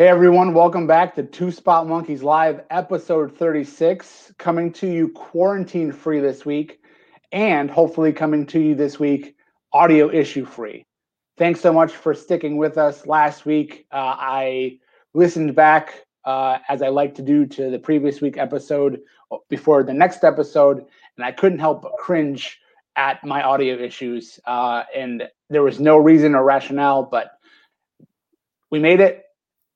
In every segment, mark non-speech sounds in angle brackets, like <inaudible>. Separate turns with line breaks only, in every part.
Hey everyone, welcome back to Two Spot Monkeys Live, episode 36, coming to you quarantine free this week, and hopefully coming to you this week audio issue free. Thanks so much for sticking with us last week. Uh, I listened back uh, as I like to do to the previous week episode before the next episode, and I couldn't help but cringe at my audio issues. Uh, and there was no reason or rationale, but we made it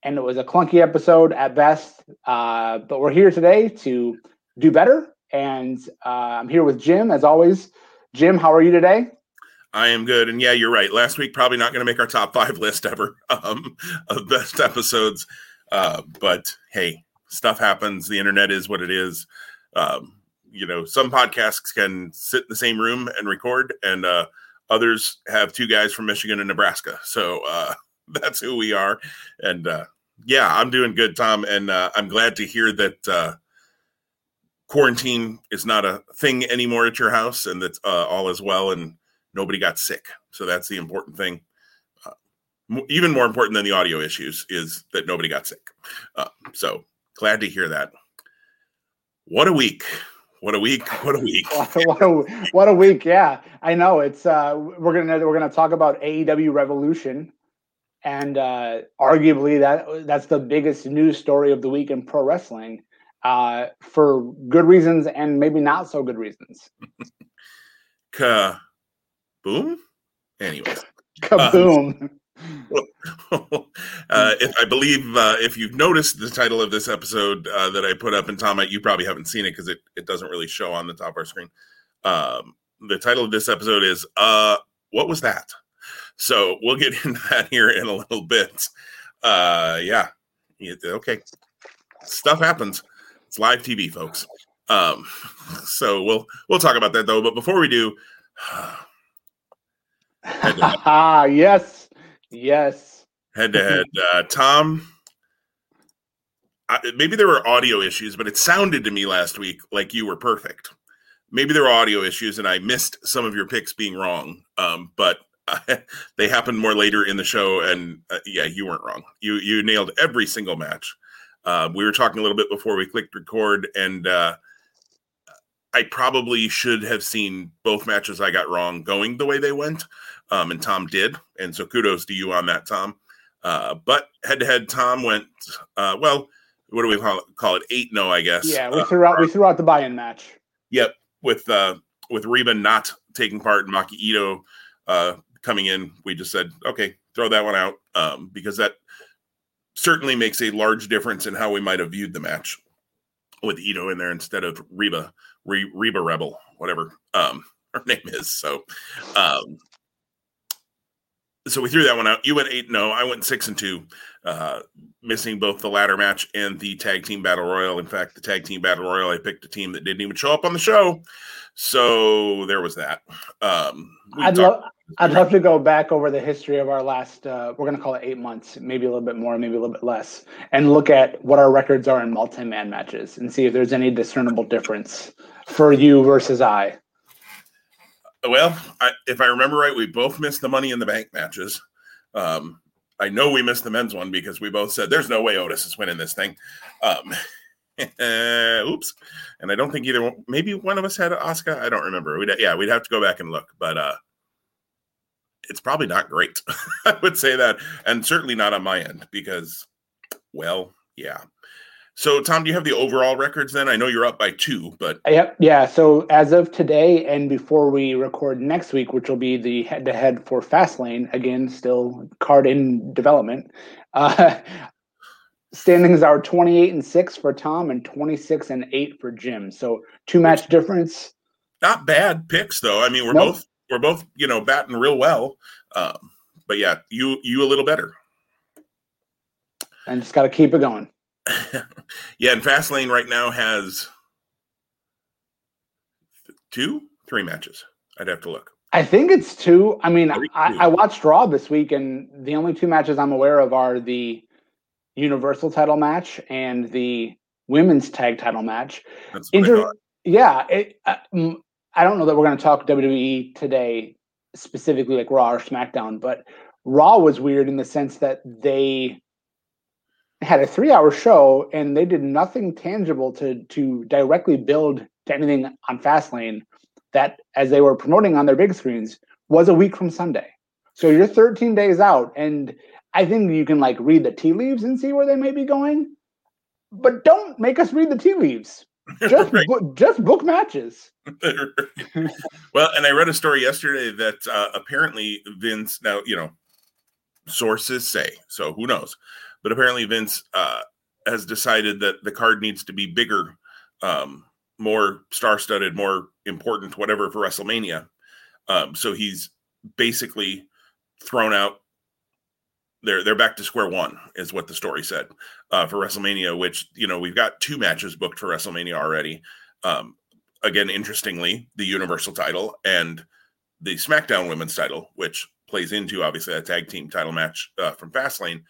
and it was a clunky episode at best. Uh, but we're here today to do better. And uh, I'm here with Jim, as always. Jim, how are you today?
I am good. And yeah, you're right. Last week, probably not going to make our top five <laughs> list ever um, of best episodes. Uh, but hey, stuff happens. The internet is what it is. Um, you know, some podcasts can sit in the same room and record, and uh, others have two guys from Michigan and Nebraska. So uh, <laughs> that's who we are. And uh, yeah, I'm doing good, Tom, and uh, I'm glad to hear that uh, quarantine is not a thing anymore at your house, and that uh, all is well, and nobody got sick. So that's the important thing. Uh, even more important than the audio issues is that nobody got sick. Uh, so glad to hear that. What a week! What a week! What a week! <laughs>
what, a, what a week! Yeah, I know. It's uh, we're gonna we're gonna talk about AEW Revolution and uh, arguably that that's the biggest news story of the week in pro wrestling uh, for good reasons and maybe not so good reasons. <laughs>
Kaboom. Anyway,
kaboom.
Um, <laughs> uh, if I believe uh, if you've noticed the title of this episode uh, that I put up in Tom, you probably haven't seen it because it, it doesn't really show on the top of our screen. Um, the title of this episode is uh, "What Was That?" So we'll get <laughs> into that here in a little bit. Uh, yeah, okay. Stuff happens. It's live TV, folks. Um, <laughs> so we'll we'll talk about that though. But before we do, <sighs> <laughs>
ah, yes, yes.
Head to head, uh, Tom. I, maybe there were audio issues, but it sounded to me last week like you were perfect. Maybe there were audio issues, and I missed some of your picks being wrong. Um, but <laughs> they happened more later in the show, and uh, yeah, you weren't wrong. You you nailed every single match. Uh, we were talking a little bit before we clicked record, and uh, I probably should have seen both matches I got wrong going the way they went, um, and Tom did, and so kudos to you on that, Tom. Uh, but head to head, Tom went uh, well. What do we call it? Call it eight? No, I guess.
Yeah, we threw out we threw out the buy-in match.
Yep, with with Reba not taking part, Maki Itoh uh, coming in, we just said, okay, throw that one out um, because that certainly makes a large difference in how we might have viewed the match with Itoh in there instead of Reba, Re- Reba Rebel, whatever um, <laughs> her name is. So, um, so we threw that one out. You went eight. No, I went six and two, uh, missing both the ladder match and the tag team battle royal. In fact, the tag team battle royal, I picked a team that didn't even show up on the show. So there was that. Um,
I'd love, I'd love to go back over the history of our last, uh, we're going to call it eight months, maybe a little bit more, maybe a little bit less, and look at what our records are in multi man matches and see if there's any discernible difference for you versus I.
Well, I, if I remember right, we both missed the money in the bank matches. Um, I know we missed the men's one because we both said there's no way Otis is winning this thing. Um, uh, <laughs> oops. And I don't think either one, maybe one of us had Oscar. I don't remember. We'd, yeah, we'd have to go back and look. But uh, it's probably not great. <laughs> I would say that, and certainly not on my end because, well, yeah. So, Tom, do you have the overall records then? I know you're up by two, but
yep, yeah. So, as of today, and before we record next week, which will be the head-to-head for Fastlane, again, still card in development. <laughs> Uh, standings are 28 and six for Tom and 26 and eight for Jim. So, two match difference.
Not bad picks though. I mean, we're nope. both we're both you know batting real well. Um, but yeah, you you a little better.
And just got to keep it going. <laughs>
yeah, and Fastlane right now has two, three matches. I'd have to look.
I think it's two. I mean, I, I, watched Raw this week, and the only two matches I'm aware of are the Universal title match and the women's tag title match. Inter- yeah, it, uh, I don't know that we're going to talk WWE today specifically like Raw or SmackDown, but Raw was weird in the sense that they had a three hour show and they did nothing tangible to to directly build to anything on Fastlane that as they were promoting on their big screens was a week from Sunday. So you're 13 days out and I think you can like read the tea leaves and see where they may be going. But don't make us read the tea leaves. <laughs> Just right. book, just book matches. <laughs>
well, and I read a story yesterday that uh, apparently Vince now, you know, sources say, so who knows, but apparently Vince uh, has decided that the card needs to be bigger, um, more star-studded, more important, whatever for WrestleMania. Um, so he's basically thrown out they're they're back to square one is what the story said uh, for WrestleMania. Which you know we've got two matches booked for WrestleMania already. Um, again, interestingly, the Universal title and the SmackDown Women's title, which plays into obviously a tag team title match uh, from Fastlane.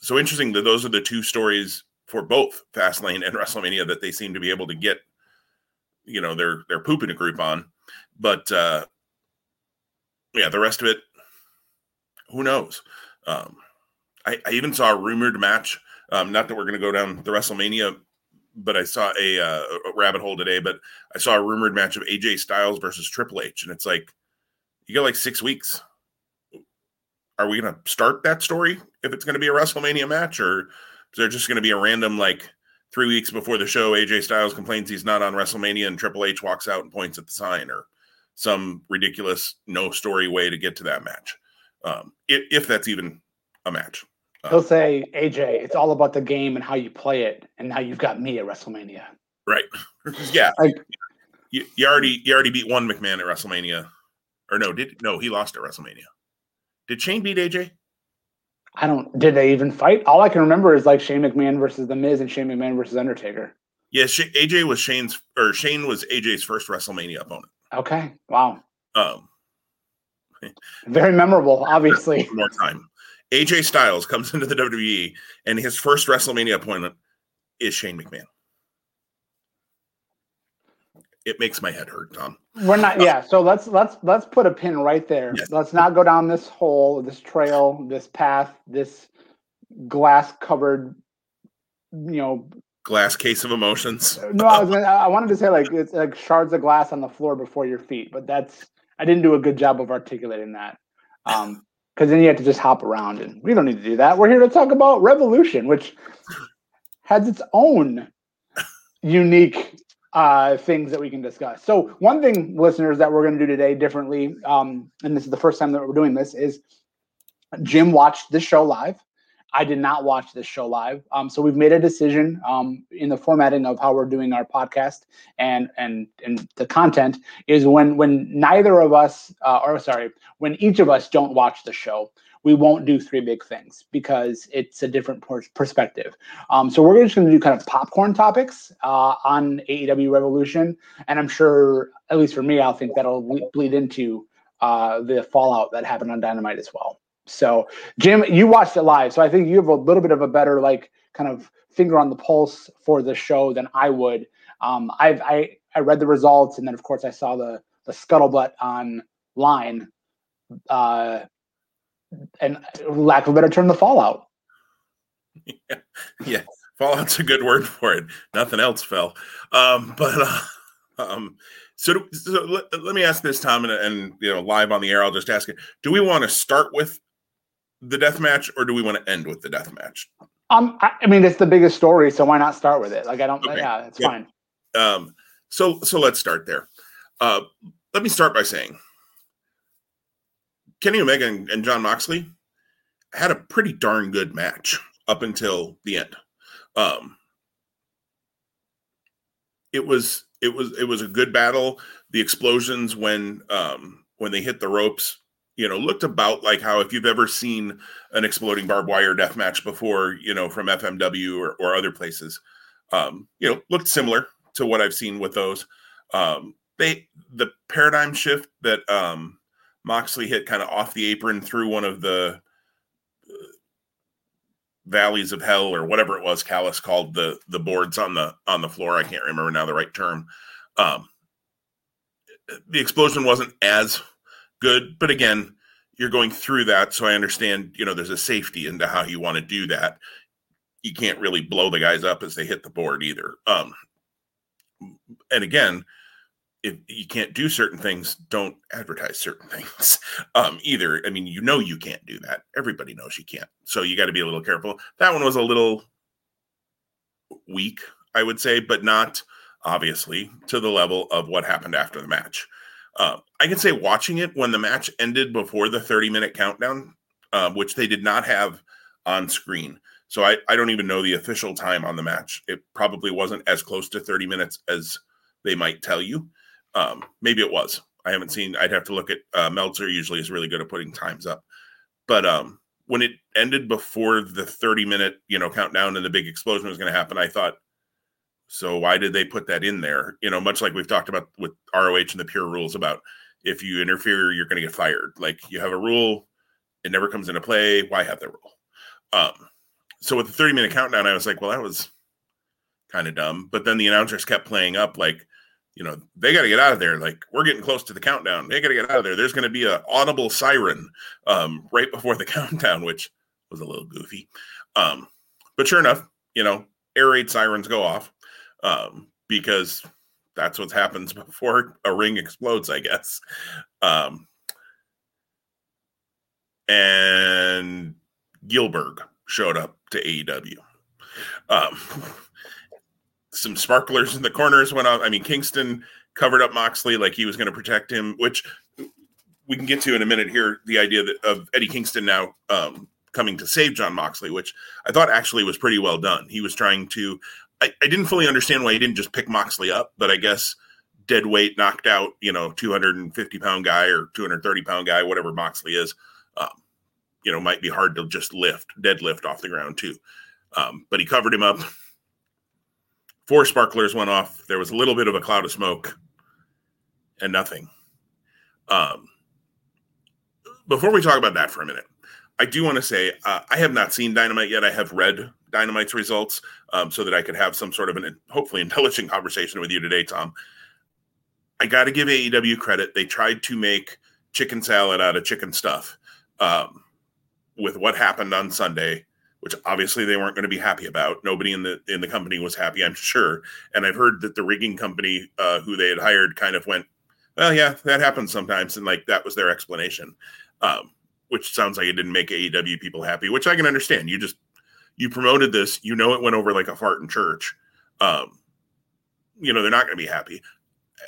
So interesting that those are the two stories for both Fastlane and <laughs> WrestleMania that they seem to be able to get, you know, their their poop in a group on. But uh, yeah, the rest of it, who knows? Um, I, I, even saw a rumored match. Um, not that we're going to go down the WrestleMania, but I saw a, uh, a, rabbit hole today. But I saw a rumored match of AJ Styles versus Triple H, and it's like you got like six weeks. Are we going to start that story if it's going to be a WrestleMania match, or is there just going to be a random like three weeks before the show? AJ Styles complains he's not on WrestleMania, and Triple H walks out and points at the sign, or some ridiculous no story way to get to that match um, if, if that's even a match.
Uh, He'll say, AJ, it's all about the game and how you play it, and now you've got me at WrestleMania.
Right. <laughs> yeah. Like, you, you already you already beat one McMahon at WrestleMania, or no? Did no? He lost at WrestleMania. Did Shane beat AJ?
I don't. Did they even fight? All I can remember is like Shane McMahon versus The Miz and Shane McMahon versus Undertaker.
Yeah, AJ was Shane's or Shane was AJ's first WrestleMania opponent.
Okay. Wow. Um, very memorable, obviously.
More time. AJ Styles comes into the WWE, and his first WrestleMania appointment is Shane McMahon. It makes my head hurt, Tom.
We're not, uh, yeah. So let's let's let's put a pin right there. Yes. Let's not go down this hole, this trail, this path, this glass covered, you know,
glass case of emotions.
no, I was <laughs> gonna, I wanted to say like it's like shards of glass on the floor before your feet, but that's I didn't do a good job of articulating that. Um, because then you have to just hop around, and we don't need to do that. We're here to talk about Revolution, which has its own unique uh, things that we can discuss. So, one thing, listeners, that we're going to do today differently, um, and this is the first time that we're doing this, is Jim watched this show live. I did not watch this show live. Um, so we've made a decision um, in the formatting of how we're doing our podcast and and and the content is when when neither of us uh, or sorry when each of us don't watch the show we won't do three big things because it's a different perspective. Um, so we're just going to do kind of popcorn topics uh, on AEW Revolution, and I'm sure, at least for me, I'll think that'll bleed into uh, the fallout that happened on Dynamite as well. So, Jim, you watched it live, so I think you have a little bit of a better like kind of finger on the pulse for the show than I would. Um, I've I I read the results, and then of course I saw the the scuttlebutt online, uh, and lack of a better term, the fallout.
Yeah, yeah, fallout's a good word for it. Nothing else fell, um, but uh, um, so, so let, let, me ask this, Tom, and, and you know, live on the air, I'll just ask it: Do we want to start with the death match, or do we want to end with the death match?
Um, I, I mean, it's the biggest story, so why not start with it? Like, I don't. Okay. Yeah, it's yeah. fine.
Um, so so let's start there. Uh, let me start by saying Kenny Omega and, and Jon Moxley had a pretty darn good match up until the end. Um, it was it was it was a good battle. The explosions when um, when they hit the ropes you know, looked about like how if you've ever seen an exploding barbed wire death match before, you know, from FMW or, or other places, um, you know, looked similar to what I've seen with those. Um, they the paradigm shift that um, Moxley hit kind of off the apron through one of the uh, valleys of hell or whatever it was Callis called the the boards on the on the floor. I can't remember now the right term. Um, the explosion wasn't as good. But again, you're going through that. So I understand, you know, there's a safety into how you want to do that. you can't really blow the guys up as they hit the board either. Um, and again, if you can't do certain things, don't advertise certain <laughs> things um, either. I mean, you know you can't do that. Everybody knows you can't. So you got to be a little careful. That one was a little weak, I would say, but not obviously to the level of what happened after the match. Uh, I can say watching it when the match ended before the 30 minute countdown, uh, which they did not have on screen. So I, I don't even know the official time on the match. It probably wasn't as close to 30 minutes as they might tell you. Um, maybe it was. I haven't seen. I'd have to look at uh, Meltzer. Usually is really good at putting times up. But um, when it ended before the 30 minute you know countdown and the big explosion was going to happen, I thought, so why did they put that in there? You know, much like we've talked about with ROH and the pure rules about if you interfere, you're going to get fired. Like you have a rule, it never comes into play. Why have the rule? Um, so with the 30 minute countdown, I was like, well, that was kind of dumb. But then the announcers kept playing up like, you know, they got to get out of there. Like we're getting close to the countdown. They got to get out of there. There's going to be an audible siren um, right before the <laughs> countdown, which was a little goofy. Um, but sure enough, you know, air raid sirens go off um, because that's what happens <laughs> before a ring explodes, I guess. Um, and Gillberg showed up to AEW. Um, <laughs> some sparklers in the corners went off. I mean, Kingston covered up Moxley like he was going to protect him, which we can get to in a minute here. The idea that, of Eddie Kingston now um, coming to save Jon Moxley, which I thought actually was pretty well done. He was trying to. I, I didn't fully understand why he didn't just pick Moxley up, but I guess dead weight, knocked out, you know, 250 pound guy or 230 pound guy, whatever Moxley is. Um, you know, might be hard to just lift, deadlift off the ground too. Um, but he covered him up. Four sparklers went off. There was a little bit of a cloud of smoke and nothing. Um, before we talk about that for a minute, I do want to say uh, I have not seen Dynamite yet. I have read Dynamite's results um, so that I could have some sort of an hopefully intelligent <laughs> conversation with you today, Tom. I got to give AEW credit. They tried to make chicken salad out of chicken stuff. Um, with what happened on Sunday, which obviously they weren't going to be happy about. Nobody in the in the company was happy, I'm sure. And I've heard that the rigging company uh, who they had hired kind of went, "Well, yeah, that happens sometimes," and like that was their explanation, um, which sounds like it didn't make AEW people happy, which I can understand. You just you promoted this, you know, it went over like a fart in church. Um, you know, they're not going to be happy.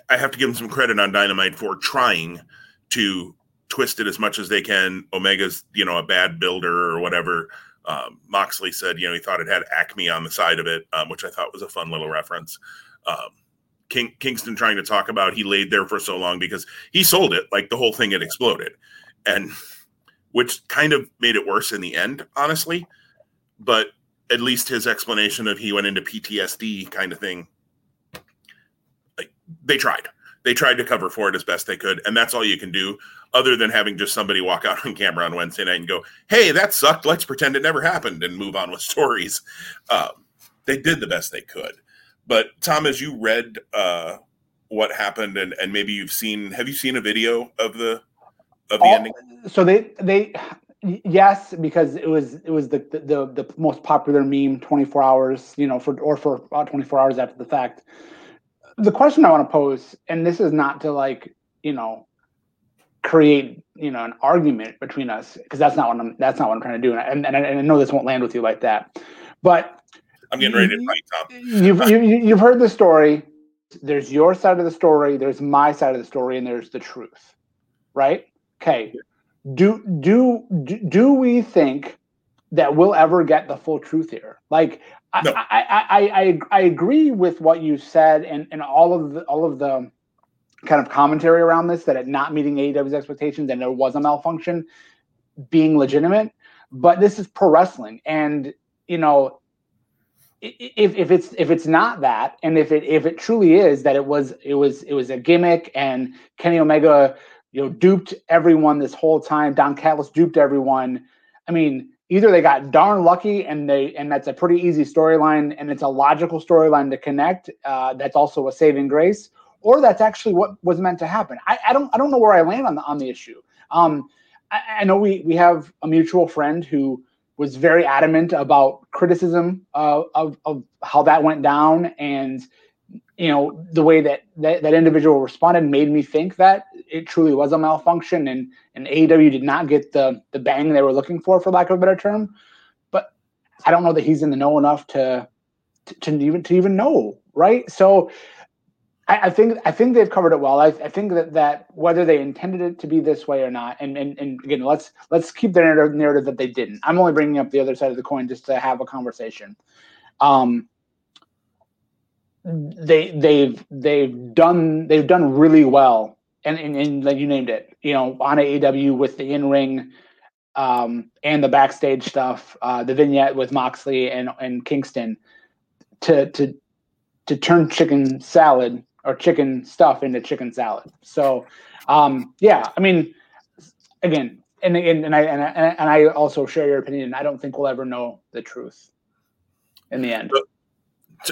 I have to give them some credit on Dynamite for trying to twist it as much as they can. Omega's, you know, a bad builder or whatever. Um, Moxley said, you know, he thought it had Acme on the side of it, um, which I thought was a fun little reference. Um, King, Kingston trying to talk about he laid there for so long because he sold it like the whole thing had exploded, and which kind of made it worse in the end, honestly. But at least his explanation of he went into PTSD kind of thing, they tried they tried to cover for it as best they could, and that's all you can do, other than having just somebody walk out <laughs> on camera on Wednesday night and go, "Hey, that sucked. Let's pretend it never happened," and move on with <laughs> stories. Um, they did the best they could. But Tom, as you read uh, what happened, and, and maybe you've seen, have you seen a video of the of the
All,
ending?
So they they yes because it was it was the, the the most popular meme 24 hours you know for or for about 24 hours after the fact the question I want to pose, and this is not to like, you know, create, you know, an argument between us, because that's not what I'm that's not what I'm trying to do. And, and, and I know this won't land with you like that. But
I'm getting ready to fight Tom.
you've you, you've heard the story. There's your side of the story, there's my side of the story, and there's the truth. Right? Okay. Do do do we think that we'll ever get the full truth here? Like no. I, I, I, I, agree with what you said and, and all of the all of the kind of commentary around this that it not meeting AEW's expectations and there was a malfunction being legitimate. But this is pro wrestling, and you know, if, if it's if it's not that, and if it if it truly is that it was it was it was a gimmick, and Kenny Omega, you know, duped everyone this whole time. Don Callis duped everyone. I mean, either they got darn lucky and they and that's a pretty easy storyline and it's a logical storyline to connect uh, that's also a saving grace or that's actually what was meant to happen i, I don't i don't know where i land on the on the issue um, I, I, know we we have a mutual friend who was very adamant about criticism of, of, of how that went down and you know the way that, that that individual responded made me think that it truly was a malfunction and and AEW did not get the the bang they were looking for for lack of a better term but I don't know that he's in the know enough to to, to even to even know right so I, I, think I think they've covered it well. I, I, think that that whether they intended it to be this way or not, and and, and again, let's let's keep the narrative, narrative that they didn't. I'm only bringing up the other side of the coin just to have a conversation. Um, they they've they've done they've done really well, and and, and like you named it, you know, on AEW with the in ring. Um, and the backstage stuff, uh, the vignette with Moxley and, and Kingston, to to to turn chicken salad or chicken stuff into chicken salad. So, um, yeah, I mean, again, and and, and I and and I also share your opinion. I don't think we'll ever know the truth in the end.
But,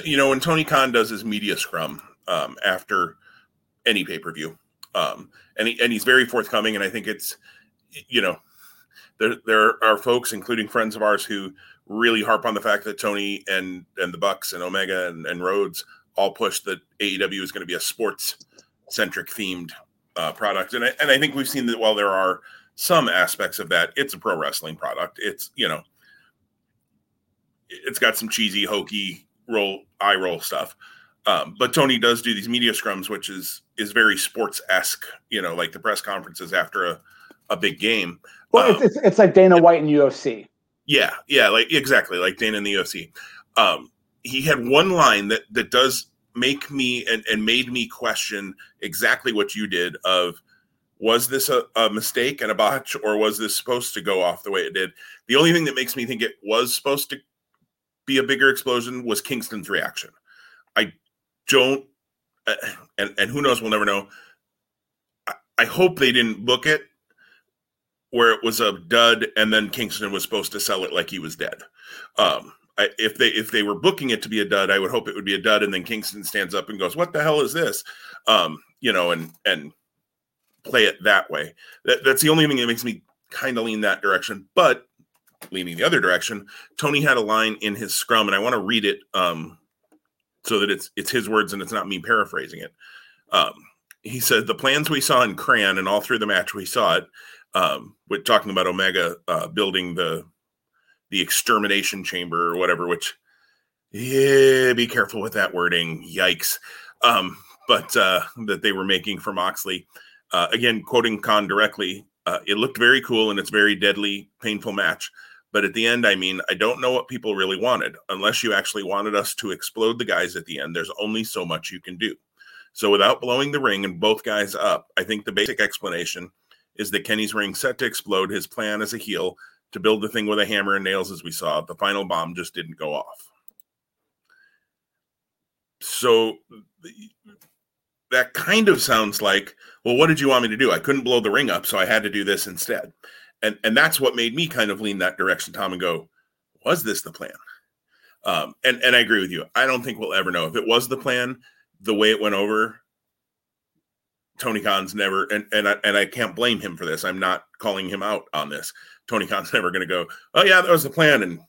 you know, when Tony Khan does his media scrum um, after any pay per view, um, and he, and he's very forthcoming, and I think it's, you know, there there are folks, including friends of ours, who really harp on the fact that Tony and and the Bucks and Omega and, and Rhodes all push that AEW is going to be a sports centric themed uh, product, and I, and I think we've seen that while there are some aspects of that, it's a pro wrestling product. It's you know, it's got some cheesy, hokey roll eye roll stuff. Um, but Tony does do these media scrums, which is is very sports esque. You know, like the press conferences after a, a big game.
Well, um, it's, it's, it's like Dana White in UFC.
Yeah, yeah, like exactly like Dana in the UFC. Um, he had one line that that does make me and, and made me question exactly what you did of was this a, a, mistake and a botch or was this supposed to go off the way it did the only thing that makes me think it was supposed to be a bigger explosion was kingston's reaction i don't uh, and and who knows we'll never know I, I hope they didn't book it where it was a dud and then kingston was supposed to sell it like he was dead um I, if they if they were booking it to be a dud, I would hope it would be a dud, and then Kingston stands up and goes, "What the hell is this?" Um, you know, and and play it that way. That, that's the only thing that makes me kind of lean that direction. But leaning the other direction, Tony had a line in his scrum, and I want to read it um, so that it's it's his words and it's not me paraphrasing it. Um, he said, "The plans we saw in Cran and all through the match we saw it." Um, with talking about Omega uh, building the the extermination chamber or whatever, which yeah, be careful with that wording. Yikes. Um, but uh, that they were making for Moxley. Uh, again, quoting Khan directly, uh, it looked very cool and it's very deadly, painful match. But at the end, I mean, I don't know what people really wanted. Unless you actually wanted us to explode the guys at the end, there's only so much you can do. So without blowing the ring and both guys up, I think the basic explanation is that Kenny's ring set to explode. His plan as a heel to build the thing with a hammer and nails, as we saw. The final bomb just didn't go off. So that kind of sounds like, well, what did you want me to do? I couldn't blow the ring up, so I had to do this instead. And and that's what made me kind of lean that direction, Tom, and go, was this the plan? Um, and and I agree with you. I don't think we'll ever know if it was the plan. The way it went over, Tony Khan's never, and and I, and I can't blame him for this. I'm not calling him out on this. Tony Khan's <laughs> never going to go, oh yeah, that was the plan, and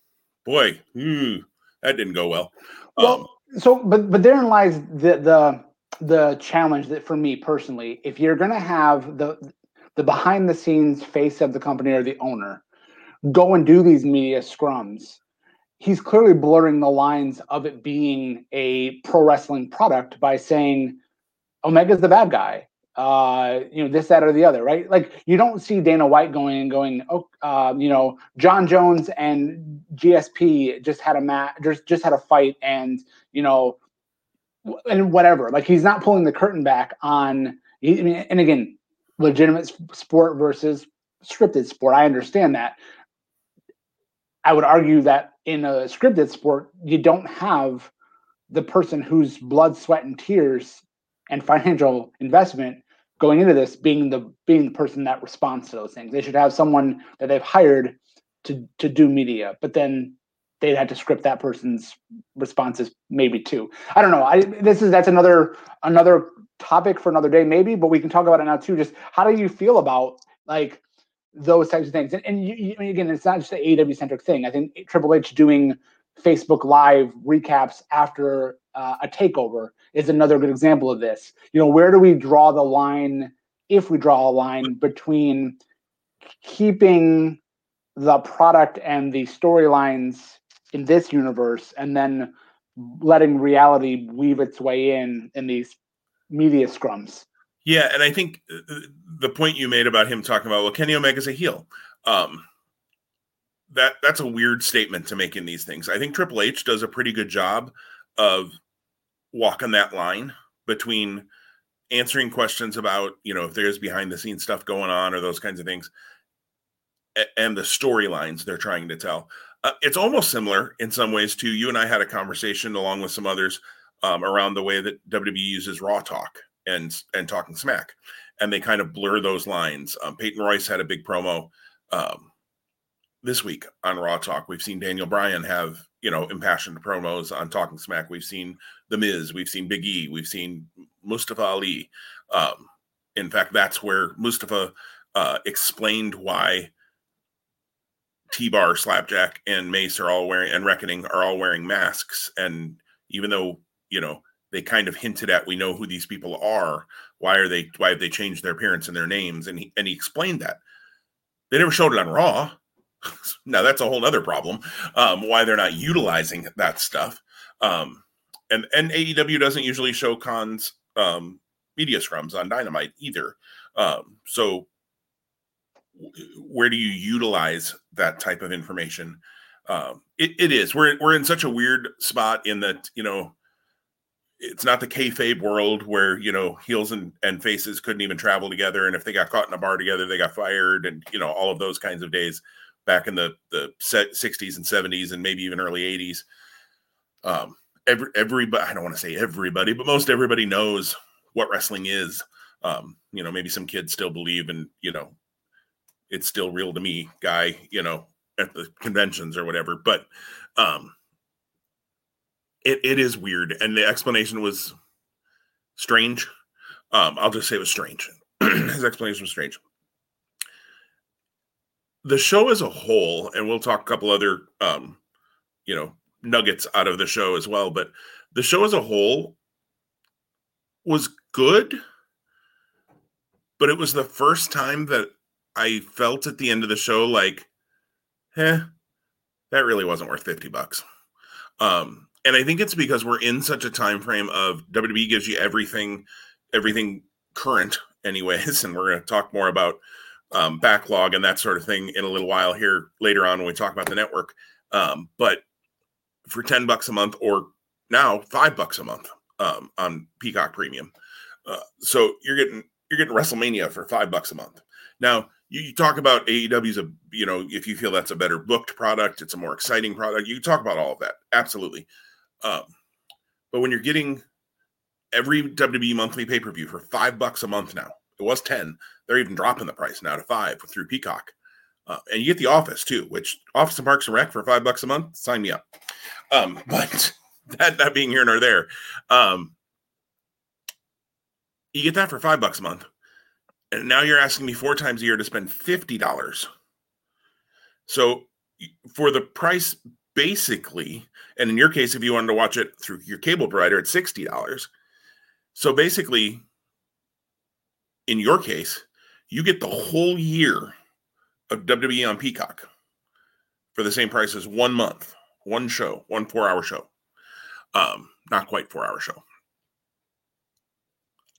boy, hmm, that didn't go well.
Well, um, so but but therein lies the the the challenge that for me personally, if you're going to have the the behind the scenes face of the company or the owner go and do these media scrums, he's clearly blurring the lines of it being a pro wrestling product by saying Omega's the bad guy uh, you know, this, that, or the other, right? Like you don't see Dana White going and going, oh, uh, you know, Jon Jones and GSP just had a match, just just had a fight, and you know, and whatever. Like he's not pulling the curtain back on. I mean, and again, legitimate sport versus scripted sport. I understand that. I would argue that in a scripted sport, you don't have the person whose blood, sweat, and tears and financial investment going into this being the being the person that responds to those things. They should have someone that they've hired to to do media, but then they'd have to script that person's responses maybe too. I don't know. I this is that's another another topic for another day maybe, but we can talk about it now too. Just how do you feel about like those types of things. And, and you, you, again, it's not just the AEW centric thing. I think Triple H doing Facebook Live recaps after uh, a takeover is another good example of this. You know, where do we draw the line, if we draw a line, between keeping the product and the storylines in this universe and then letting reality weave its way in in these media scrums?
Yeah, and I think uh, the point you made about him talking about well, Kenny Omega's a heel. Um, that that's a weird statement to make in these things. I think Triple H does a pretty good job of walking that line between answering questions about you know if there's behind the scenes stuff going on or those kinds of things and the storylines they're trying to tell uh, it's almost similar in some ways to you and i had a conversation along with some others um, around the way that wwe uses raw talk and and talking smack, and they kind of blur those lines. Um, Peyton Royce had a big promo um, this week on Raw Talk. We've seen Daniel Bryan have you know impassioned promos on Talking Smack. We've seen The Miz. We've seen Big E. We've seen Mustafa Ali. Um, in fact, that's where Mustafa uh, explained why T-Bar, Slapjack, and Mace are all wearing and Reckoning are all wearing masks. And even though you know they kind of hinted at we know who these people are. Why are they why have they changed their appearance and their names? And he and he explained that. They never showed it on raw. <laughs> Now that's a whole other problem um, why they're not utilizing that stuff um, and and aew doesn't usually show Khan's um, media scrums on dynamite either um, so where do you utilize that type of information? Um, it, it is. We're, we're in such a weird spot in that you know it's not the kayfabe world where you know heels and, and faces couldn't even travel together, and if they got caught in a bar together, they got fired, and you know all of those kinds of days back in the the '60s and '70s and maybe even early '80s. Um, every everybody, I don't want to say everybody, but most everybody knows what wrestling is. Um, you know, maybe some kids still believe, and you know, it's still real to me, guy. You know, at the conventions or whatever, but um it, it is weird. And the explanation was strange. Um i'll just say it was strange. <clears throat> His explanation was strange. The show as a whole and we'll talk a couple other um you know nuggets out of the show as well but the show as a whole was good but it was the first time that i felt at the end of the show like eh that really wasn't worth 50 bucks. Um and I think it's because we're in such a time frame of WWE gives you everything, everything current, anyways, <laughs> and we're going to talk more about um, backlog and that sort of thing in a little while here later on when we talk about the network. Um, but for ten bucks a month, or now five bucks a month um, on Peacock Premium, uh, so you're getting you're getting WrestleMania for five bucks a month. Now you, you talk about AEW's a you know if you feel that's a better booked product, it's a more exciting product. You talk about all of that, absolutely. Um, but when you're getting every WWE monthly pay per view for five bucks a month now, it was 10. They're even dropping the price now to five through Peacock. Uh, and you get the office too, which Office and Parks and Rec for five bucks a month, sign me up. Um, <laughs> but that, that being here nor there, um, you get that for five bucks a month. And now you're asking me four times a year to spend $50. So for the price basically, and in your case, if you wanted to watch it through your cable provider, it's sixty dollars. So basically, in your case, you get the whole year of WWE on Peacock for the same price as one month, one show, one four-hour show. Um, not quite four-hour show.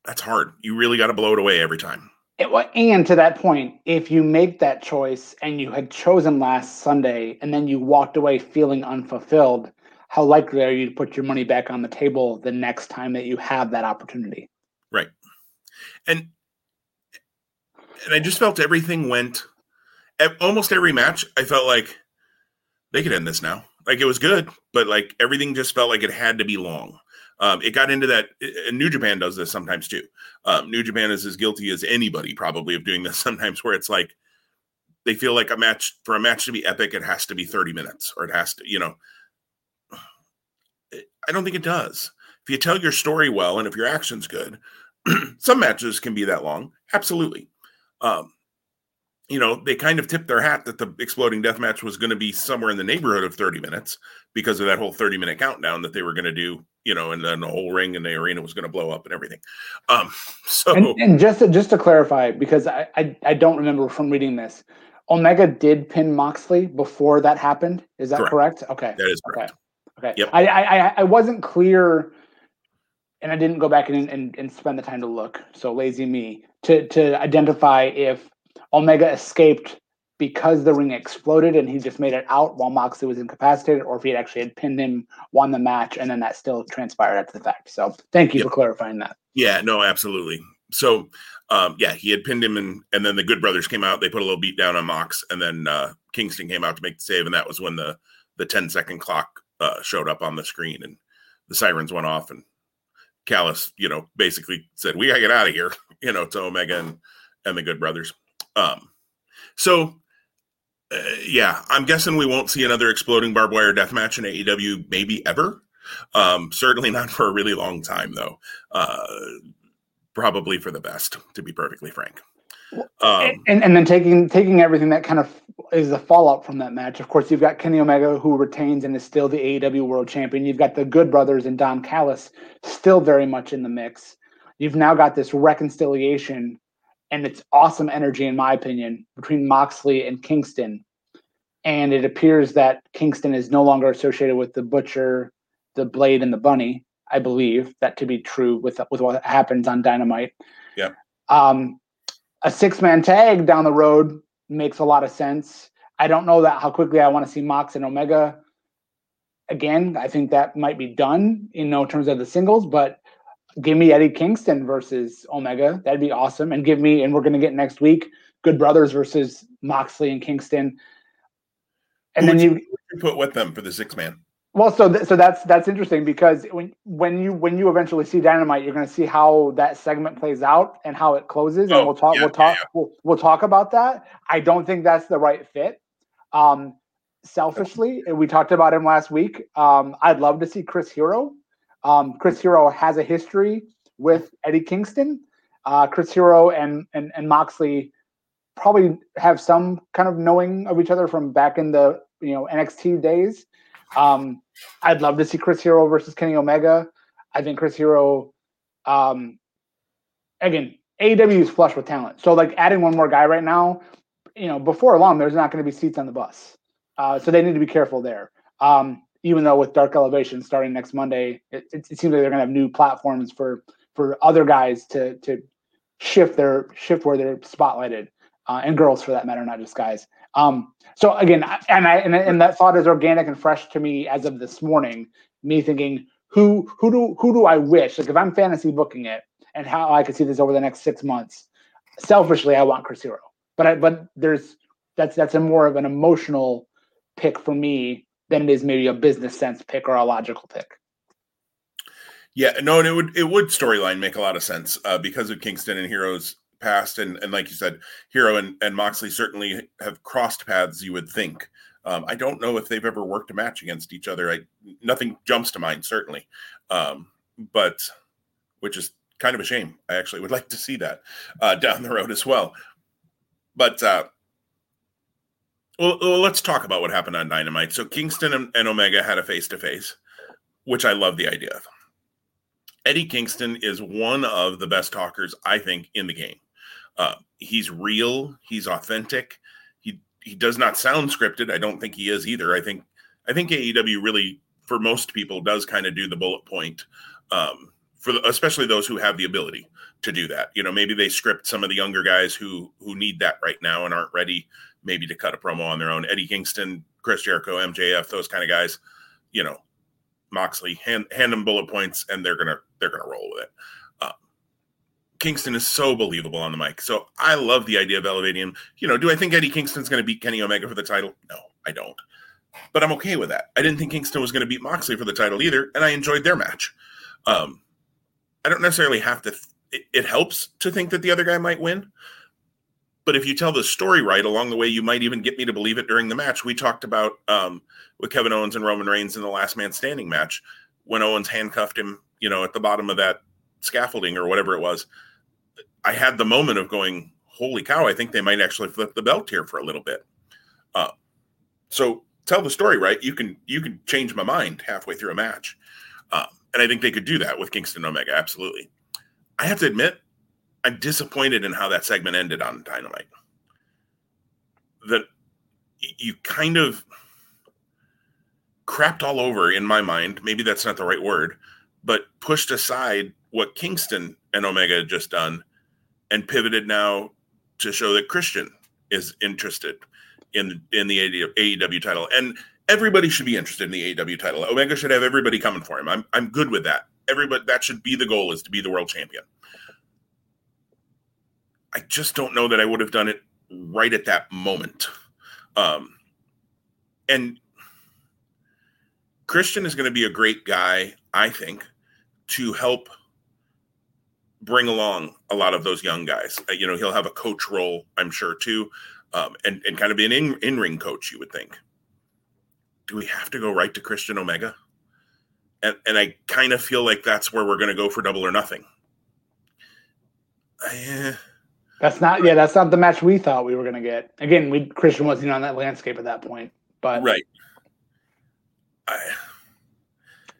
That's hard. You really got to blow it away every time.
And to that point, if you make that choice and you had chosen last Sunday and then you walked away feeling unfulfilled, how likely are you to put your money back on the table the next time that you have that opportunity?
Right. And and I just felt everything went almost every match. I felt like they could end this now. Like it was good, but like everything just felt like it had to be long. Um, it got into that. New Japan does this sometimes too. Um, New Japan is as guilty as anybody probably of doing this <laughs> sometimes, where it's like they feel like a match for a match to be epic, it has to be 30 minutes or it has to, you know. I don't think it does. If you tell your story well and if your action's good, <clears throat> some matches can be that long. Absolutely. Um, you know, they kind of tipped their hat that the exploding death match was going to be somewhere in the neighborhood of 30 minutes because of that whole 30 minute countdown that they were going to do, you know, and then the whole ring and the arena was going to blow up and everything. Um, <laughs> so,
and, and just to, just to clarify, because I, I, I don't remember from reading this, Omega did pin Moxley before that happened. Is that correct? correct? Okay,
that is correct.
Okay, okay. Yep. I, I I wasn't clear, and I didn't go back and, and and spend the time to look. So lazy me to to identify if Omega escaped because the ring exploded and he just made it out while Moxley was incapacitated, or if he actually had pinned him, won the match, and then that still transpired after the fact. So thank you yep. for clarifying that.
Yeah, no, absolutely. So um, yeah, he had pinned him, and and then the Good Brothers came out. They put a little beat down on Mox, and then uh, Kingston came out to make the save, and that was when the the 10 second clock uh, showed up on the screen, and the sirens went off, and Callis, you know, basically said, "We gotta get out of here," <laughs> you know, to Omega and and the Good Brothers. Um, so, uh, yeah, I'm guessing we won't see another exploding barbed wire death match in AEW, maybe ever. Um, certainly not for a really long time, though. Uh, probably for the best, to be perfectly frank.
Um, and and then taking taking everything that kind of is the fallout from that match. Of course, you've got Kenny Omega who retains and is still the AEW World Champion. You've got the Good Brothers and Don Callis still very much in the mix. You've now got this reconciliation and it's awesome energy, in my opinion, between Moxley and Kingston. And it appears that Kingston is no longer associated with the Butcher, the Blade, and the Bunny. I believe that to be true with with what happens on Dynamite.
Yeah.
Um, a six man tag down the road makes a lot of sense. I don't know that how quickly I want to see Mox and Omega again. I think that might be done in no terms of the singles, but give me Eddie Kingston versus Omega. That'd be awesome. And give me, and we're going to get next week, Good Brothers versus Moxley and Kingston.
And Who then you, you put with them for the six man.
Well, so th- so that's that's interesting because when when you when you eventually see Dynamite, you're going to see how that segment plays out and how it closes, oh, and we'll talk yeah, we'll talk yeah. we'll, we'll talk about that. I don't think that's the right fit. Um, selfishly, we talked about him last week. Um, I'd love to see Chris Hero um, Chris Hero has a history with Eddie Kingston. Uh, Chris Hero and, and and Moxley probably have some kind of knowing of each other from back in the you know NXT days. Um, I'd love to see Chris Hero versus Kenny Omega. I think Chris Hero, um, again, AEW is flush with talent. So like adding one more guy right now, you know, before long, there's not going to be seats on the bus. Uh, so they need to be careful there. Um, even though with Dark Elevation starting next Monday, it, it, it seems like they're going to have new platforms for for other guys to to shift their shift where they're spotlighted, uh, and girls for that matter, not just guys. Um, so again, and I and, and that thought is organic and fresh to me as of this morning. Me thinking, who who do who do I wish? Like if I'm fantasy booking it, and how I could see this over the next six months. Selfishly, I want Chris Hero, but I but there's that's that's a more of an emotional pick for me than it is maybe a business sense pick or a logical pick.
Yeah, no, and it would it would storyline make a lot of sense uh, because of Kingston and Hero's past, and and like you said, Hero and, and Moxley certainly have crossed paths. You would think. Um, I don't know if they've ever worked a match against each other. I nothing jumps to mind certainly, um, but which is kind of a shame. I actually would <laughs> like to see that uh, down the road as well. But uh, well, let's talk about what happened on Dynamite. So Kingston and, and Omega had a face to face, which I love the idea of. Eddie Kingston is one of the best talkers I think in the game. Uh, he's real. He's authentic. He he does not sound scripted. I don't think he is either. I think I think AEW really, for most people, does kind of do the bullet point. Um, for the, especially those who have the ability to do that. You know, maybe they script some of the younger guys who who need that right now and aren't ready maybe to cut a promo on their own. Eddie Kingston, Chris Jericho, MJF, those kind of guys, you know, Moxley, hand hand them bullet points, and they're gonna they're gonna roll with it. Uh, Kingston is so believable on the mic, so I love the idea of elevating him. You know, do I think Eddie Kingston's going to beat Kenny Omega for the title? No, I don't. But I'm okay with that. I didn't think Kingston was going to beat Moxley for the title either, and I enjoyed their match. Um, I don't necessarily have to. It, helps to think that the other guy might win, but if you tell the story right along the way, you might even get me to believe it during the match. We talked about um, with Kevin Owens and Roman Reigns in the Last Man Standing match when Owens handcuffed him, you know, at the bottom of that scaffolding or whatever it was. I had the moment of going, holy cow, I think they might actually flip the belt here for a little bit. Uh, so tell the story, right? You can you can change my mind halfway through a match, uh, and I think they could do that with Kingston Omega. Absolutely. I have to admit, I'm disappointed in how that segment ended on Dynamite. That you kind of crapped all over in my mind. Maybe that's not the right word, but pushed aside what Kingston and Omega had just done and pivoted now to show that Christian is interested in in the AEW title, and everybody should be interested in the AEW title. Omega should have everybody coming for him. I'm I'm good with that. Everybody that should be the goal is to be the world champion. I just don't know that I would have done it right at that moment. Um, and Christian is going to be a great guy, I think, to help bring along a lot of those young guys. Uh, you know, he'll have a coach role, I'm sure, too, um, and and kind of be an in, in ring coach. You would think. Do we have to go right to Christian Omega? And and I kind of feel like that's where we're going to go for double or nothing.
Uh, that's not yeah. That's not the match we thought we were going to get. Again, we Christian wasn't on that landscape at that point, but
right. I,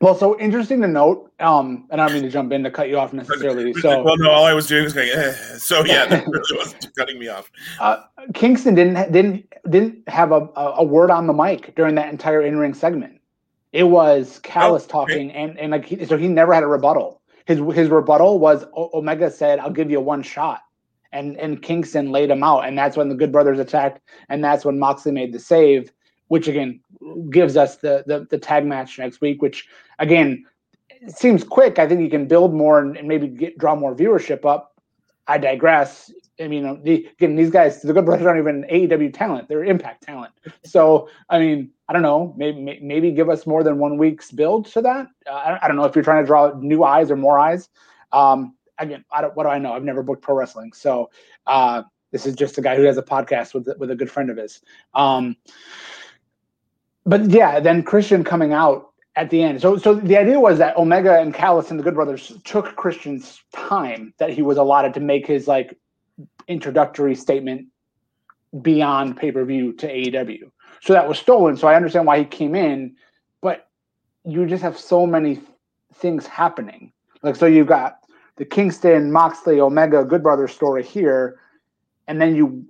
well, so interesting to note, um, and I don't mean to jump in to cut you off necessarily. <laughs> So,
well, no, all I was doing was going. Eh. So, yeah, that <laughs> really wasn't cutting me off.
Uh, Kingston didn't didn't didn't have a, a word on the mic during that entire in ring segment. It was Callis oh, talking, and and like he, so he never had a rebuttal. His his rebuttal was Omega said, "I'll give you one shot," and and Kingston laid him out, and that's when the Good Brothers attacked, and that's when Moxley made the save, which again gives us the the, the tag match next week, which again, seems quick. I think you can build more and, and maybe get draw more viewership up. I digress. I mean, the, again, these guys, the Good Brothers aren't even AEW talent; they're Impact talent. <laughs> So, I mean, I don't know. Maybe maybe give us more than one week's build to that. Uh, I, I, don't know if you're trying to draw new eyes or more eyes. Um, again, I don't, what do I know? I've never booked pro wrestling, so uh, this is just a guy who has a podcast with with a good friend of his. Um, but yeah, then Christian coming out at the end. So, so the idea was that Omega and Callis and the Good Brothers took Christian's time that he was allotted to make his like introductory statement beyond pay per view to AEW. So that was stolen. So I understand why he came in, but you just have so many things happening. Like, so you've got the Kingston, Moxley, Omega, Good Brothers story here, and then you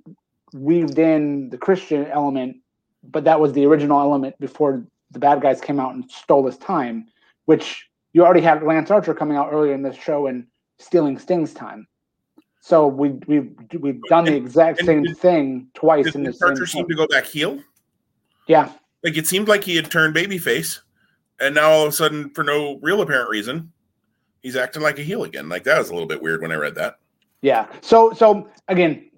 weaved in the Christian element, but that was the original element before the bad guys came out and stole his time, which you already had Lance Archer coming out earlier in this show and stealing Sting's time. So we we we've done the exact and, same thing twice did in this.
Archer seem to go back heel.
Yeah,
like it seemed like he had turned babyface, and now all of a sudden, for no real apparent reason, he's acting like a heel again. Like that was a little bit weird when I read that.
Yeah. So so again,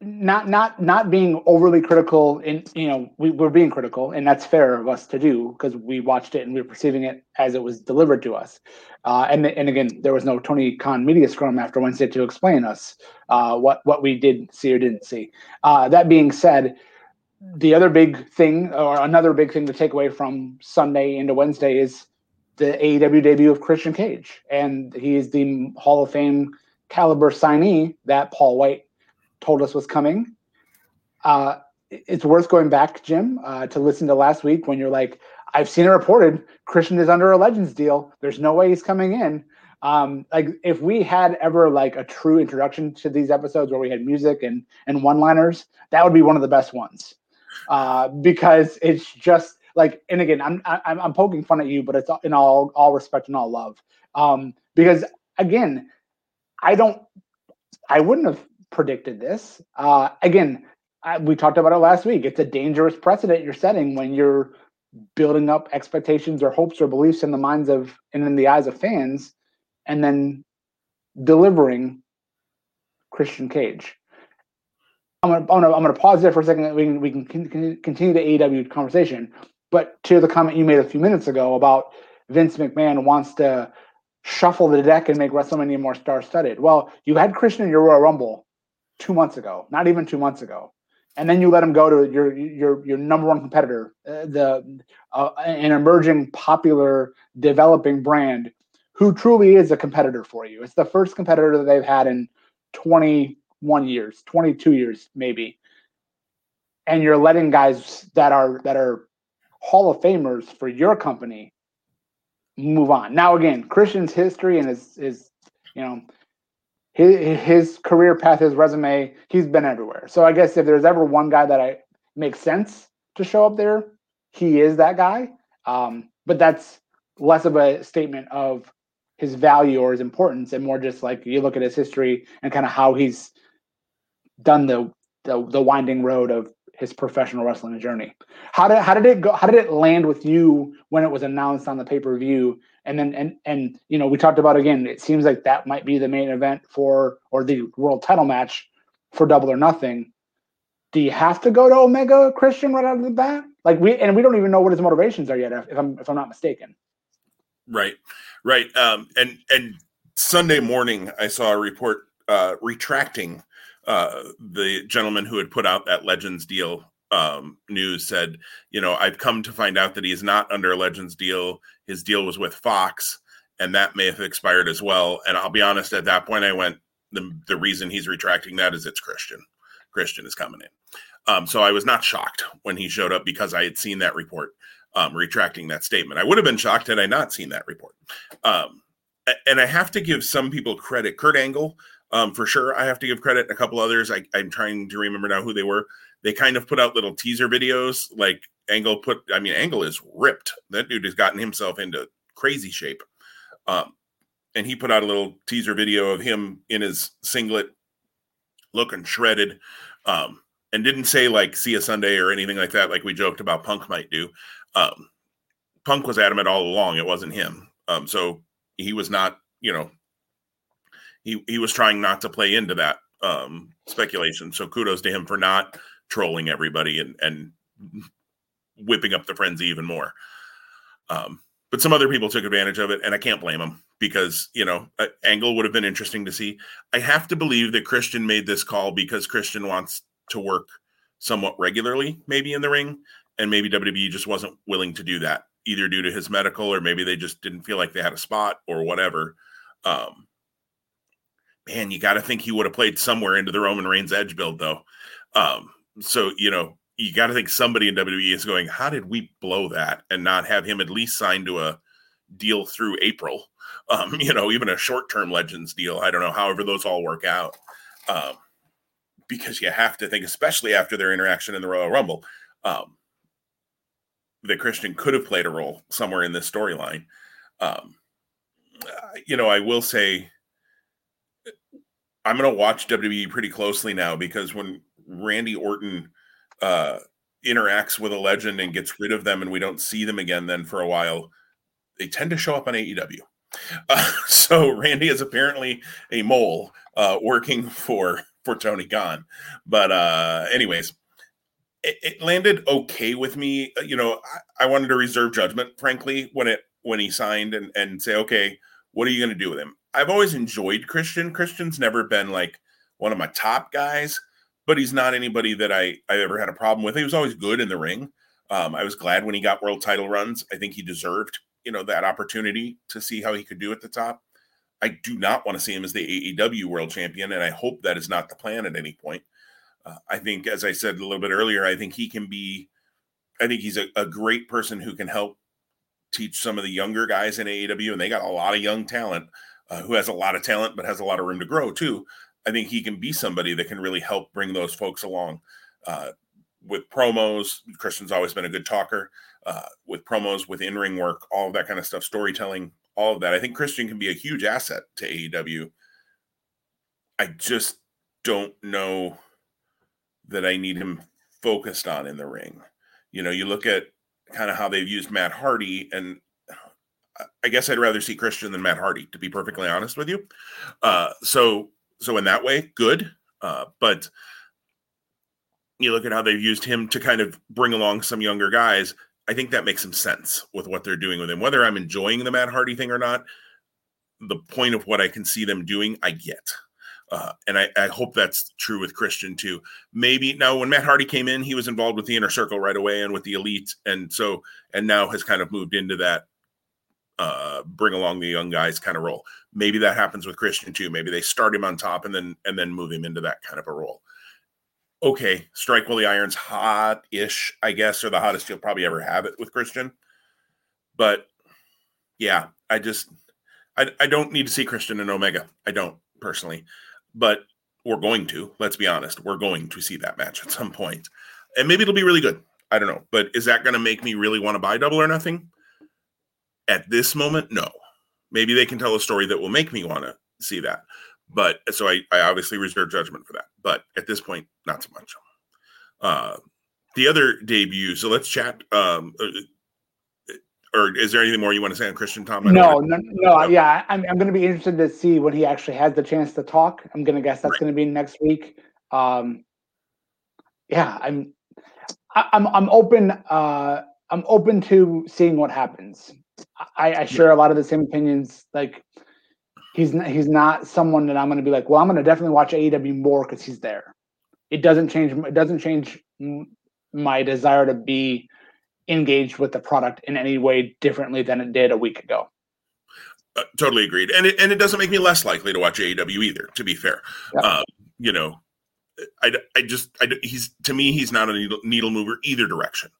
not not not being overly critical in you know we, we're being critical and that's fair of us to do because we watched it and we are perceiving it as it was delivered to us. Uh, and and again there was no tony khan media scrum after wednesday to explain us uh, what what we did see or didn't see. Uh, that being said the other big thing or another big thing to take away from sunday into wednesday is the aew debut of christian cage. And he is the hall of fame caliber signee that paul wight told us was coming. Uh, it's worth going back, Jim, uh, to listen to last week when you're like, I've seen it reported Christian is under a Legends deal. There's no way he's coming in. Um, like if we had ever like a true introduction to these episodes where we had music and and one liners, that would be one of the best ones. Uh, because it's just like, and again, I'm I'm, I'm poking fun at you, but it's in all all respect and all love. Um, because again, I don't, I wouldn't have predicted this. Uh, again, I, we talked about it last week. It's a dangerous precedent you're setting when you're building up expectations or hopes or beliefs in the minds of and in the eyes of fans, and then delivering Christian Cage. I'm gonna, I'm gonna, I'm gonna pause there for a second. We can, we can continue the AEW conversation. But to the comment you made a few minutes ago about Vince McMahon wants to shuffle the deck and make WrestleMania more star-studded. Well, you had Christian in your Royal Rumble two months ago, not even two months ago, and then you let him go to your your your number one competitor, uh, the uh, an emerging, popular, developing brand, who truly is a competitor for you. It's the first competitor that they've had in 21 years, 22 years, maybe. And you're letting guys that are that are Hall of Famers for your company move on. Now again, Christian's history and his his you know his his career path, his resume, he's been everywhere. So I guess if there's ever one guy that I makes sense to show up there, he is that guy. Um, but that's less of a statement of his value or his importance and more just like you look at his history and kind of how he's done the, the the winding road of his professional wrestling journey. How did how did it go? How did it land with you when it was announced on the pay per view? And then and and you know we talked about again. It seems like that might be the main event for or the world title match for Double or Nothing. Do you have to go to Omega Christian right out of the bat? Like we and we don't even know what his motivations are yet. If I'm if I'm not mistaken.
Right, right. Um, and and Sunday morning, I saw a report uh, retracting uh, the gentleman who had put out that Legends deal um, news said, you know, I've come to find out that he is not under a Legends deal. His deal was with Fox, and that may have expired as well. And I'll be honest, at that point, I went, the, the reason he's retracting that is it's Christian. Christian is coming in. Um, so I was not shocked when he showed up because I had seen that report um, retracting that statement. I would have been shocked had I not seen that report. Um, and I have to give some people credit. Kurt Angle um, for sure. I have to give credit. A couple others, I, I'm trying to remember now who they were. They kind of put out little teaser videos. Like Angle put, I mean, Angle is ripped. That dude has gotten himself into crazy shape. Um, and he put out a little teaser video of him in his singlet, looking shredded. Um, and didn't say like see a Sunday or anything like that, like we joked about Punk might do. Um, Punk was adamant all along; it wasn't him. Um, so he was not, you know, he he was trying not to play into that um, speculation. So kudos to him for not trolling everybody and and whipping up the frenzy even more. Um, but some other people took advantage of it, and I can't blame them because you know Angle would have been interesting to see. I have to believe that Christian made this call because Christian wants to work somewhat regularly, maybe in the ring, and maybe WWE just wasn't willing to do that, either due to his medical or maybe they just didn't feel like they had a spot or whatever. Um, man, you got to think he would have played somewhere into the Roman Reigns edge build, though. Um, so, you know, you got to think somebody in WWE is going, how did we blow that and not have him at least signed to a deal through April? Um, <laughs> you know, even a short term Legends deal. I don't know, however, those all work out. Um, because you have to think, especially after their interaction in the Royal Rumble, um, that Christian could have played a role somewhere in this storyline. Um, you know, I will say I'm going to watch WWE pretty closely now because when Randy Orton uh, interacts with a legend and gets rid of them, and we don't see them again, then for a while, they tend to show up on AEW. Uh, <laughs> so Randy is apparently a mole uh, working for for Tony Khan. But uh, anyways, it, it, landed okay with me. Uh, you know, I, I wanted to reserve judgment, frankly, when it when he signed and and say, okay, what are you going to do with him? I've always enjoyed Christian. Christian's never been like one of my top guys, but he's not anybody that I I ever had a problem with. He was always good in the ring. Um, I was glad when he got world title runs. I think he deserved you know that opportunity to see how he could do at the top. I do not want to see him as the AEW world champion, and I hope that is not the plan at any point. Uh, I think, as I said a little bit earlier, I think he can be. I think he's a, a great person who can help teach some of the younger guys in AEW, and they got a lot of young talent uh, who has a lot of talent but has a lot of room to grow too. I think he can be somebody that can really help bring those folks along uh, with promos. Christian's always been a good talker uh, with promos, with in ring work, all of that kind of stuff, storytelling, all of that. I think Christian can be a huge asset to AEW. I just don't know that I need him focused on in the ring. You know, you look at kind of how they've used Matt Hardy, and I guess I'd rather see Christian than Matt Hardy, to be perfectly honest with you. Uh, so, so in that way, good. Uh, but you look at how they've used him to kind of bring along some younger guys. I think that makes some sense with what they're doing with him. Whether I'm enjoying the Matt Hardy thing or not, the point of what I can see them doing, I get. Uh, and I, I, hope that's true with Christian too. Maybe now, when Matt Hardy came in, he was involved with the inner circle right away and with the elite, and so and now has kind of moved into that uh, bring along the young guys kind of role. maybe that happens with Christian too. Maybe they start him on top and then and then move him into that kind of a role. Okay, strike while the iron's hot-ish, I guess, or the hottest you'll probably ever have it with Christian. But yeah, I just I, I don't need to see Christian and Omega. I don't personally, but we're going to. Let's be honest, we're going to see that match at some point, and maybe it'll be really good. I don't know, but is that going to make me really want to buy Double or Nothing? At this moment, no. Maybe they can tell a story that will make me want to see that. But so I, I obviously reserve judgment for that. But at this point, not so much. Uh, the other debut. So let's chat. Um, uh, or is there anything more you want to say on Christian Tom?
No, no, no, Yeah, I'm, I'm going to be interested to see when he actually has the chance to talk. I'm going to guess that's right. going to be next week. Um, yeah, I'm, I, I'm, I'm open. Uh, I'm open to seeing what happens. I, I share a lot of the same opinions. Like he's not, he's not someone that I'm going to be like, well, I'm going to definitely watch AEW more because he's there. It doesn't change. It doesn't change my desire to be engaged with the product in any way differently than it did a week ago.
Uh, totally agreed, and it and it doesn't make me less likely to watch AEW either. To be fair, yep. um, you know, I, I just I, he's to me he's not a needle, needle mover either direction.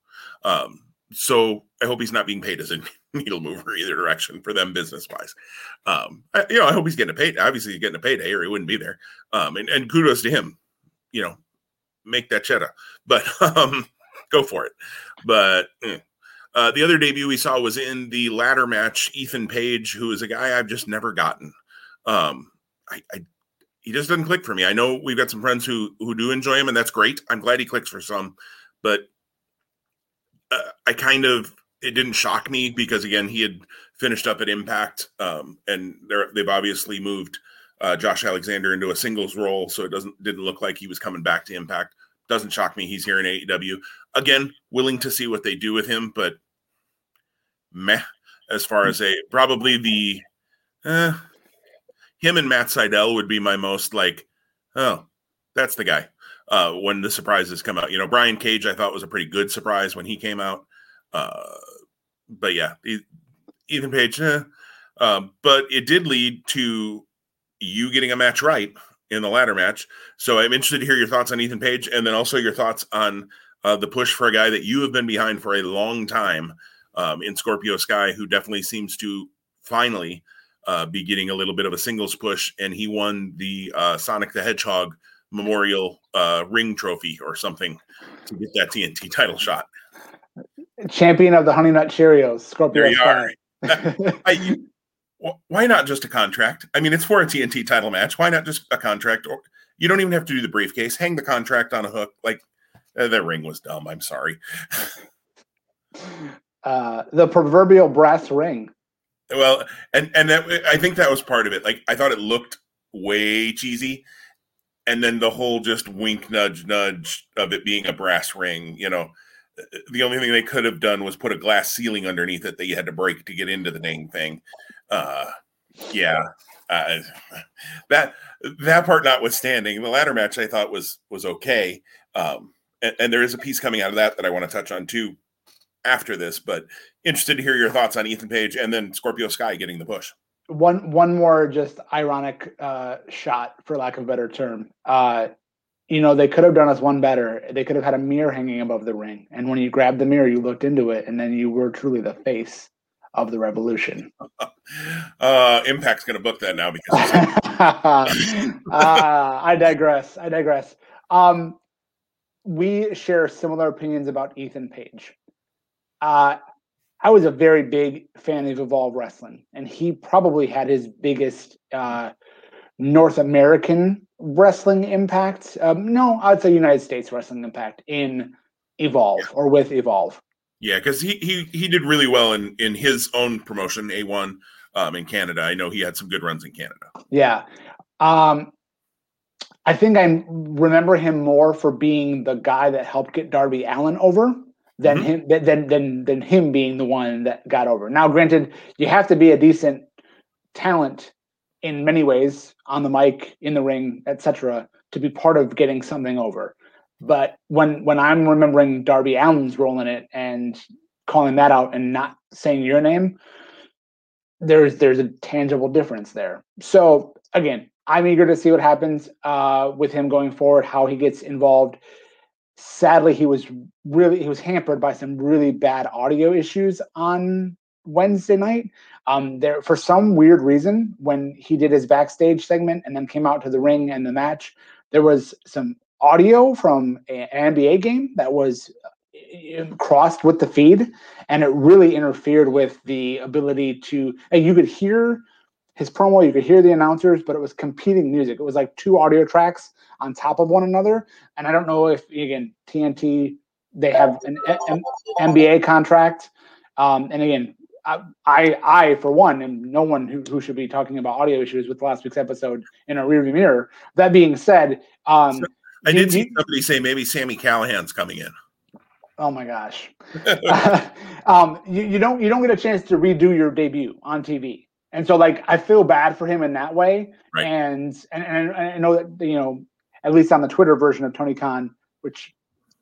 Um, so I hope he's not being paid as a <laughs> needle mover either direction for them business wise. Um, you know, I hope he's getting a paid. Obviously, he's getting a payday, or he wouldn't be there. Um, and, and kudos to him. You know, make that cheddar, but <laughs> um, go for it. But eh. uh, the other debut we saw was in the ladder match. Ethan Page, who is a guy I've just never gotten. Um, I, I he just doesn't click for me. I know we've got some friends who who do enjoy him, and that's great. I'm glad he clicks for some, but uh, I kind of it didn't shock me because again he had finished up at Impact, um, and they've obviously moved uh, Josh Alexander into a singles role, so it doesn't didn't look like he was coming back to Impact. Doesn't shock me. He's here in AEW again. Willing to see what they do with him, but meh. As far as a probably the uh, him and Matt Sydal would be my most like, oh, that's the guy uh, when the surprises come out. You know, Brian Cage, I thought was a pretty good surprise when he came out. Uh, but yeah, Ethan Page, eh. uh, but it did lead to you getting a match right in the ladder match. So I'm interested to hear your thoughts on Ethan Page and then also your thoughts on uh, the push for a guy that you have been behind for a long time um, in Scorpio Sky, who definitely seems to finally uh, be getting a little bit of a singles push. And he won the uh, Sonic the Hedgehog memorial uh, ring trophy or something to get that TNT title shot.
Champion of the Honey Nut Cheerios, Scorpio. There you are.
I, why not just a contract? I mean, it's for a TNT title match. Why not just a contract? Or you don't even have to do the briefcase. Hang the contract on a hook. Like uh, the ring was dumb. I'm sorry. <laughs>
uh, the proverbial brass ring.
Well, and and that I think that was part of it. Like I thought it looked way cheesy, and then the whole just wink nudge nudge of it being a brass ring you know the only thing they could have done was put a glass ceiling underneath it that you had to break to get into the dang thing. Uh yeah uh, <laughs> that that part notwithstanding the ladder match i thought was was okay. Um and, and there is a piece coming out of that that i want to touch on too after this but interested to hear your thoughts on ethan page and then scorpio sky getting the push.
One one more just ironic uh, shot, for lack of a better term. Uh, you know, they could have done us one better. They could have had a mirror hanging above the ring, and when you grabbed the mirror, you looked into it, and then you were truly the face of the revolution. <laughs>
uh, Impact's going to book that now because.
uh, <laughs> I digress. I digress. Um, we share similar opinions about Ethan Page. Uh, I was a very big fan of Evolve Wrestling, and he probably had his biggest uh, North American wrestling impact. Um, no, I'd say United States wrestling impact in Evolve yeah. or with Evolve.
Yeah, because he he he did really well in in his own promotion, A one, um, in Canada. I know he had some good runs in Canada.
Yeah, um, I think I remember him more for being the guy that helped get Darby Allin over than mm-hmm. him than than than him being the one that got over. Now, granted, you have to be a decent talent in many ways on the mic, in the ring, etc., to be part of getting something over. But when when I'm remembering Darby Allin's role in it and calling that out and not saying your name, there's there's a tangible difference there. So again, I'm eager to see what happens uh, with him going forward, how he gets involved. Sadly, he was really he was hampered by some really bad audio issues on Wednesday night. Um, there for some weird reason, when he did his backstage segment and then came out to the ring and the match, there was some audio from an NBA game that was uh, crossed with the feed, and it really interfered with the ability to. And you could hear his promo, you could hear the announcers, but it was competing music. It was like two audio tracks on top of one another. And I don't know if again TNT they have an, an NBA contract. Um, and again, I, I, for one, am no one who, who should be talking about audio issues with last week's episode in a rearview mirror. That being said, um,
I did see somebody say maybe Sami Callihan's coming in.
Oh my gosh, <laughs> <laughs> um, you, you don't you don't get a chance to redo your debut on TV, and so like I feel bad for him in that way. Right. And, and and I know that you know at least on the Twitter version of Tony Khan, which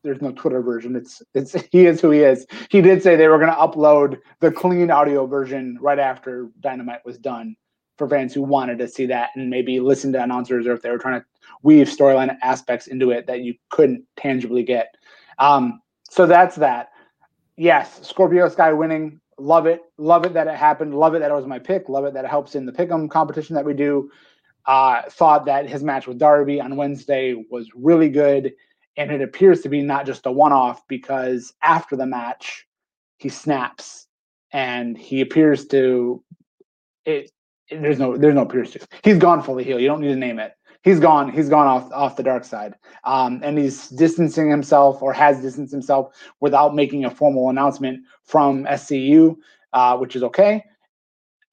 there's no Twitter version. It's it's <laughs> he is who he is. He did say they were going to upload the clean audio version right after Dynamite was done for fans who wanted to see that and maybe listen to announcers or if they were trying to weave storyline aspects into it that you couldn't tangibly get. Um, so that's that. Yes, Scorpio Sky winning. Love it. Love it that it happened. Love it that it was my pick. Love it that it helps in the pick'em competition that we do. Uh, thought that his match with Darby on Wednesday was really good and it appears to be not just a one-off because after the match he snaps and he appears to it, it there's no there's no Pierce he's gone fully healed. You don't need to name it. He's gone he's gone off off the dark side. Um, and he's distancing himself or has distanced himself without making a formal announcement from SCU uh, which is okay.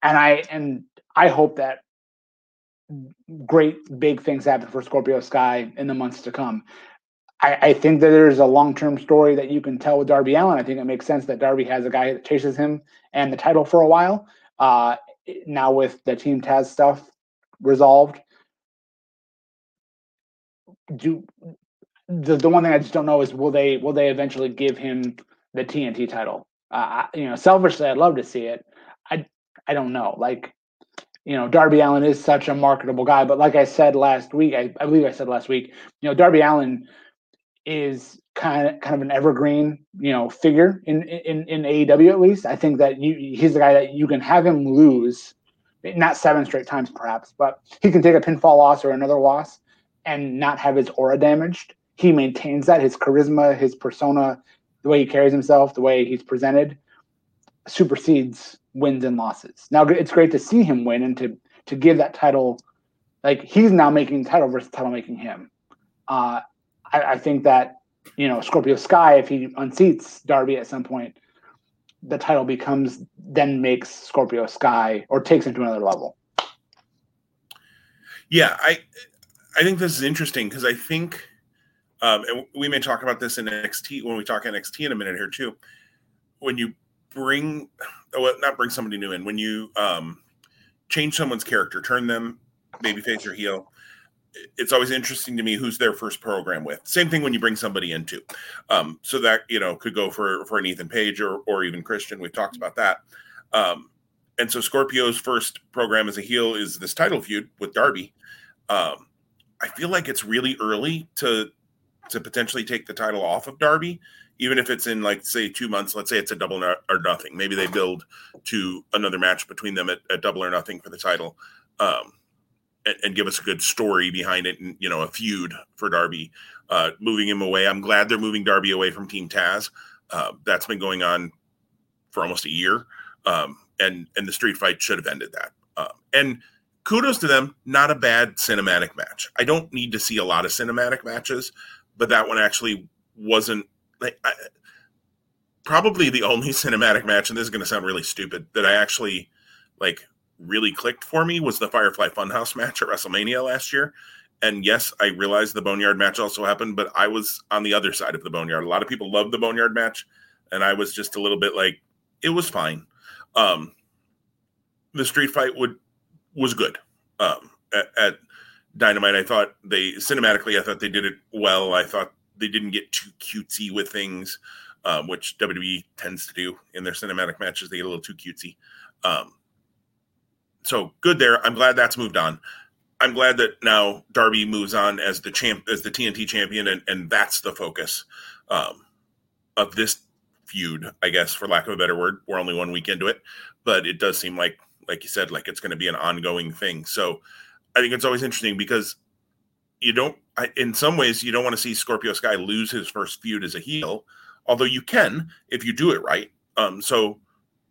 And I and I hope that great big things happen for Scorpio Sky in the months to come. I, I think that there's a long term story that you can tell with Darby Allin. I think it makes sense that Darby has a guy that chases him and the title for a while. Uh, now with the Team Taz stuff resolved, do the the one thing I just don't know is will they will they eventually give him the TNT title? Uh, you know, selfishly, I'd love to see it. I I don't know. Like, you know, Darby Allen is such a marketable guy, but like I said last week, I, I believe I said last week, you know, Darby Allin is kind of kind of an evergreen, you know, figure in in in AEW at least. I think that you he's the guy that you can have him lose, not seven straight times perhaps, but he can take a pinfall loss or another loss and not have his aura damaged. He maintains that his charisma, his persona, the way he carries himself, the way he's presented, supersedes wins and losses. Now it's great to see him win and to to give that title, like he's now making title versus title making him. Uh, I, I think that you know Scorpio Sky, if he unseats Darby at some point, the title becomes then makes Scorpio Sky or takes him to another level.
Yeah, I I think this is interesting because I think, um, and we may talk about this in NXT when we talk NXT in a minute here too. When you bring, well, not bring somebody new in, when you um, change someone's character, turn them maybe face or heel, it's always interesting to me who's their first program with. Same thing when you bring somebody into. Um, so that you know could go for for an Ethan Page or or even Christian. We've talked about that. Um, and so Scorpio's first program as a heel is this title feud with Darby. Um, I feel like it's really early to to potentially take the title off of Darby, even if it's in like say two months. Let's say it's a double or nothing. Maybe they build to another match between them at, at double or nothing for the title. Um, and, and, give us a good story behind it and you know a feud for Darby, uh, moving him away. I'm glad they're moving Darby away from Team Taz. Uh, that's been going on for almost a year, um, and and the street fight should have ended that. Uh, and kudos to them, not a bad cinematic match. I don't need to see a lot of cinematic matches, but that one actually wasn't like. I, probably the only <laughs> cinematic match, and this is going to sound really stupid, that I actually like really clicked for me was the Firefly Funhouse match at WrestleMania last year. And yes, I realized the Boneyard match also happened, but I was on the other side of the Boneyard. A lot of people love the Boneyard match, and I was just a little bit like, it was fine. Um, the street fight would was good. Um, at, at Dynamite, I thought they cinematically, I thought they did it well. I thought they didn't get too cutesy with things, um, which WWE tends to do in their cinematic matches. They get a little too cutesy. Um, so good there. I'm glad that's moved on. I'm glad that now Darby moves on as the champ, as the TNT champion, and, and that's the focus um, of this feud, I guess, for lack of a better word. We're only one week into it, but it does seem like, like you said, like it's going to be an ongoing thing. So I think it's always interesting because you don't, I, in some ways, you don't want to see Scorpio Sky lose his first feud as a heel, although you can if you do it right. Um, so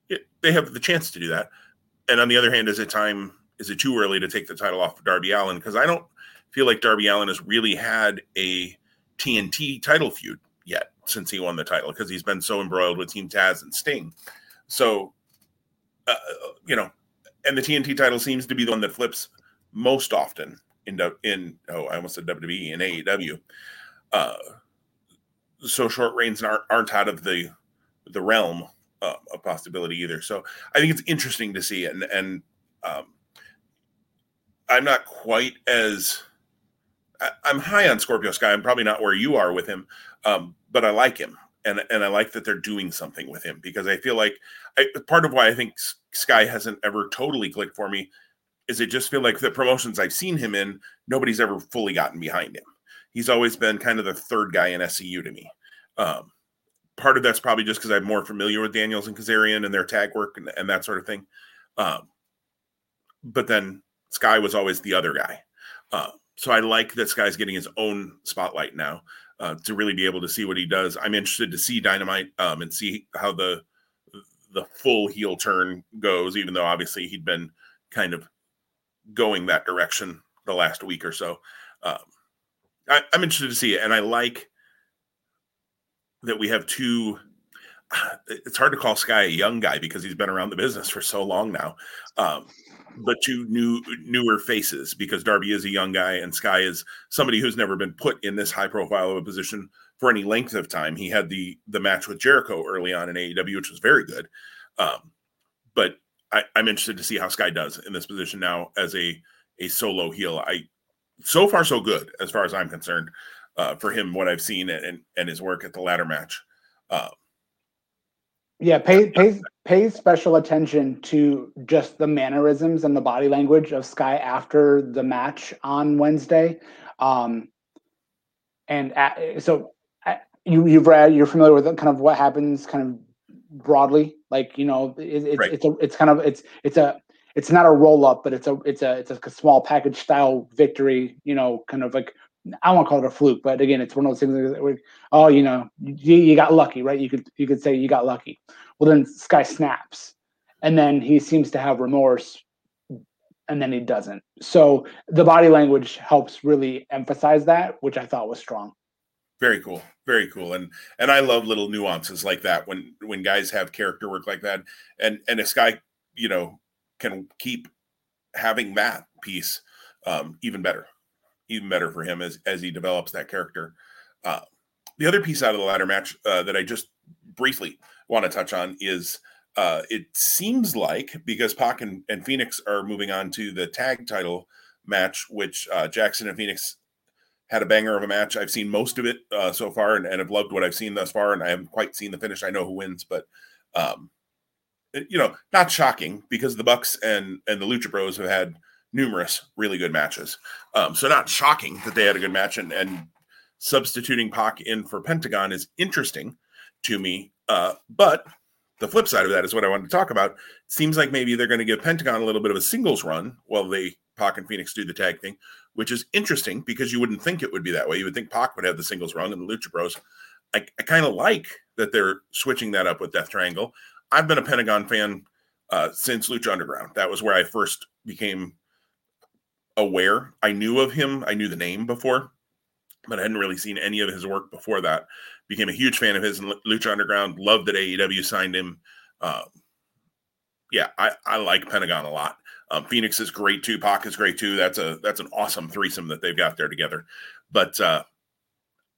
it, they have the chance to do that. And on the other hand, is it time? Is it too early to take the title off of Darby Allin? Because I don't feel like Darby Allin has really had a TNT title feud yet since he won the title because he's been so embroiled with Team Taz and Sting. So, uh, you know, and the TNT title seems to be the one that flips most often in in oh I almost said WWE and AEW. Uh, so short reigns aren't, aren't out of the the realm uh, of possibility either. So I think it's interesting to see, and and um, I'm not quite as I, am high on Scorpio Sky. I'm probably not where you are with him, um, but I like him, and and I like that they're doing something with him because I feel like I, part of why I think Sky hasn't ever totally clicked for me is it just feel like the promotions I've seen him in, nobody's ever fully gotten behind him. He's always been kind of the third guy in SCU to me. Um, part of that's probably just because I'm more familiar with Daniels and Kazarian and their tag work and, and that sort of thing. Um, but then Sky was always the other guy. Uh, so I like that Sky's getting his own spotlight now uh, to really be able to see what he does. I'm interested to see Dynamite um, and see how the the full heel turn goes, even though obviously he'd been kind of going that direction the last week or so. Um, I, I'm interested to see it, and I like that we have two <sighs> it's hard to call Sky a young guy because he's been around the business for so long now. Um, but two new newer faces because Darby is a young guy and Sky is somebody who's never been put in this high profile of a position for any length of time. He had the the match with Jericho early on in AEW, which was very good. Um, but I, I'm interested to see how Sky does in this position now as a a solo heel. I so far so good as far as I'm concerned uh, for him what I've seen and and his work at the ladder match. Uh,
yeah, pay pay pay special attention to just the mannerisms and the body language of Sky after the match on Wednesday. Um, and at, so you you've read you're familiar with kind of what happens kind of broadly like you know it, it's right. it's a it's kind of it's it's a it's not a roll up but it's a it's a it's a small package style victory you know kind of like I won't call it a fluke, but again, it's one of those things where, oh, you know, you, you got lucky, right? You could you could say you got lucky. Well, then Sky snaps, and then he seems to have remorse, and then he doesn't. So the body language helps really emphasize that, which I thought was strong.
Very cool, very cool, and and I love little nuances like that when when guys have character work like that, and and a Sky, you know, can keep having that piece um, even better even better for him as as he develops that character. Uh, the other piece out of the ladder match uh, that I just briefly want to touch on is uh, it seems like because Pac and, and, Fenix are moving on to the tag title match, which uh, Jackson and Fenix had a banger of a match. I've seen most of it uh, so far and, and have loved what I've seen thus far, and I haven't quite seen the finish. I know who wins, but um, you know, not shocking because the Bucks and and the Lucha Bros have had numerous really good matches. Um, so not shocking that they had a good match, and, and substituting Pac in for Pentagon is interesting to me. Uh, but the flip side of that is what I wanted to talk about. It seems like maybe they're going to give Pentagon a little bit of a singles run while they Pac and Fenix do the tag thing, which is interesting because you wouldn't think it would be that way. You would think Pac would have the singles run and the Lucha Bros. I, I kind of like that they're switching that up with Death Triangle. I've been a Pentagon fan uh, since Lucha Underground. That was where I first became aware. I knew of him. I knew the name before, but I hadn't really seen any of his work before that. Became a huge fan of his in Lucha Underground. Loved that AEW signed him. Um, yeah, I, I like Pentagon a lot. Um, Fenix is great too. Pac is great too. That's a that's an awesome threesome that they've got there together. But uh,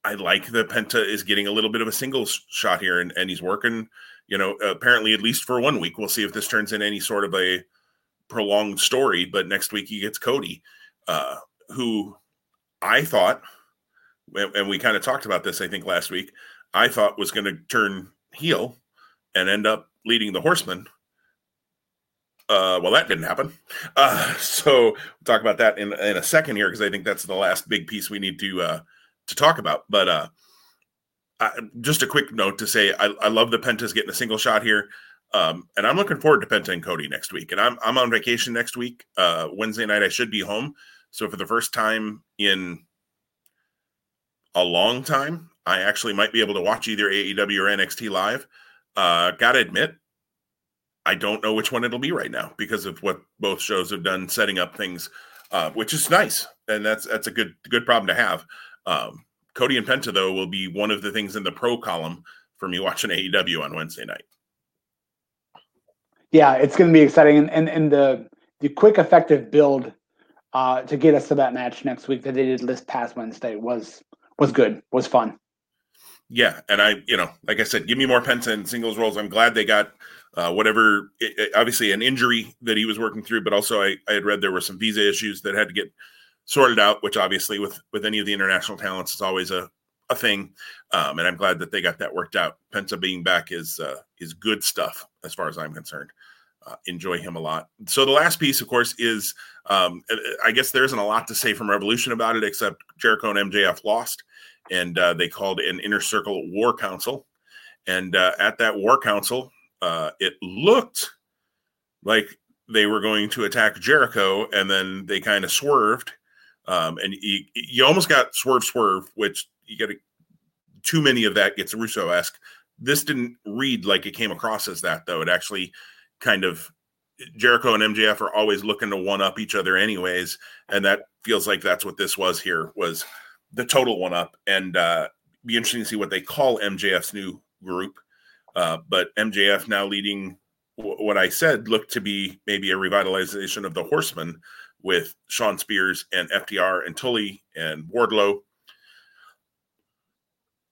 I like that Penta is getting a little bit of a singles shot here, and, and he's working. You know, apparently at least for one week. We'll see if this turns in any sort of a prolonged story, but next week he gets Cody, uh, who I thought, and we kind of talked about this, I think last week, I thought was going to turn heel and end up leading the Horsemen. Uh, well, that didn't happen. <laughs> Uh, so we'll talk about that in, in a second here because I think that's the last big piece we need to uh, to talk about. But uh, I, just a quick note to say I, I love the Pentas getting a single shot here. Um, and I'm looking forward to Penta and Cody next week. And I'm I'm on vacation next week. Uh, Wednesday night I should be home. So for the first time in a long time, I actually might be able to watch either AEW or NXT live. Uh, gotta admit, I don't know which one it'll be right now because of what both shows have done setting up things, uh, which is nice, and that's that's a good good problem to have. Um, Cody and Penta though will be one of the things in the pro column for me watching AEW on Wednesday night.
Yeah, it's going to be exciting, and and, and the the quick effective build uh, to get us to that match next week that they did this past Wednesday was was good, was fun.
Yeah, and I, you know, like I said, give me more Penta and singles roles. I'm glad they got uh, whatever. It, it, obviously, an injury that he was working through, but also I, I had read there were some visa issues that had to get sorted out. Which obviously, with with any of the international talents, is always a a thing. Um, and I'm glad that they got that worked out. Penta being back is uh, is good stuff as far as I'm concerned. Uh, enjoy him a lot. So the last piece, of course, is um, I guess there isn't a lot to say from Revolution about it, except Jericho and MJF lost, and uh, they called an inner circle war council. And uh, at that war council, uh, it looked like they were going to attack Jericho, and then they kind of swerved, um, and you, you almost got swerve swerve, which you get too many of that gets Russo esque. This didn't read like it came across as that though. It actually kind of Jericho and MJF are always looking to one up each other anyways, and that feels like that's what this was here was the total one up, and uh, be interesting to see what they call MJF's new group. Uh, but MJF now leading what I said looked to be maybe a revitalization of the Horsemen with Shawn Spears and FTR and Tully and Wardlow.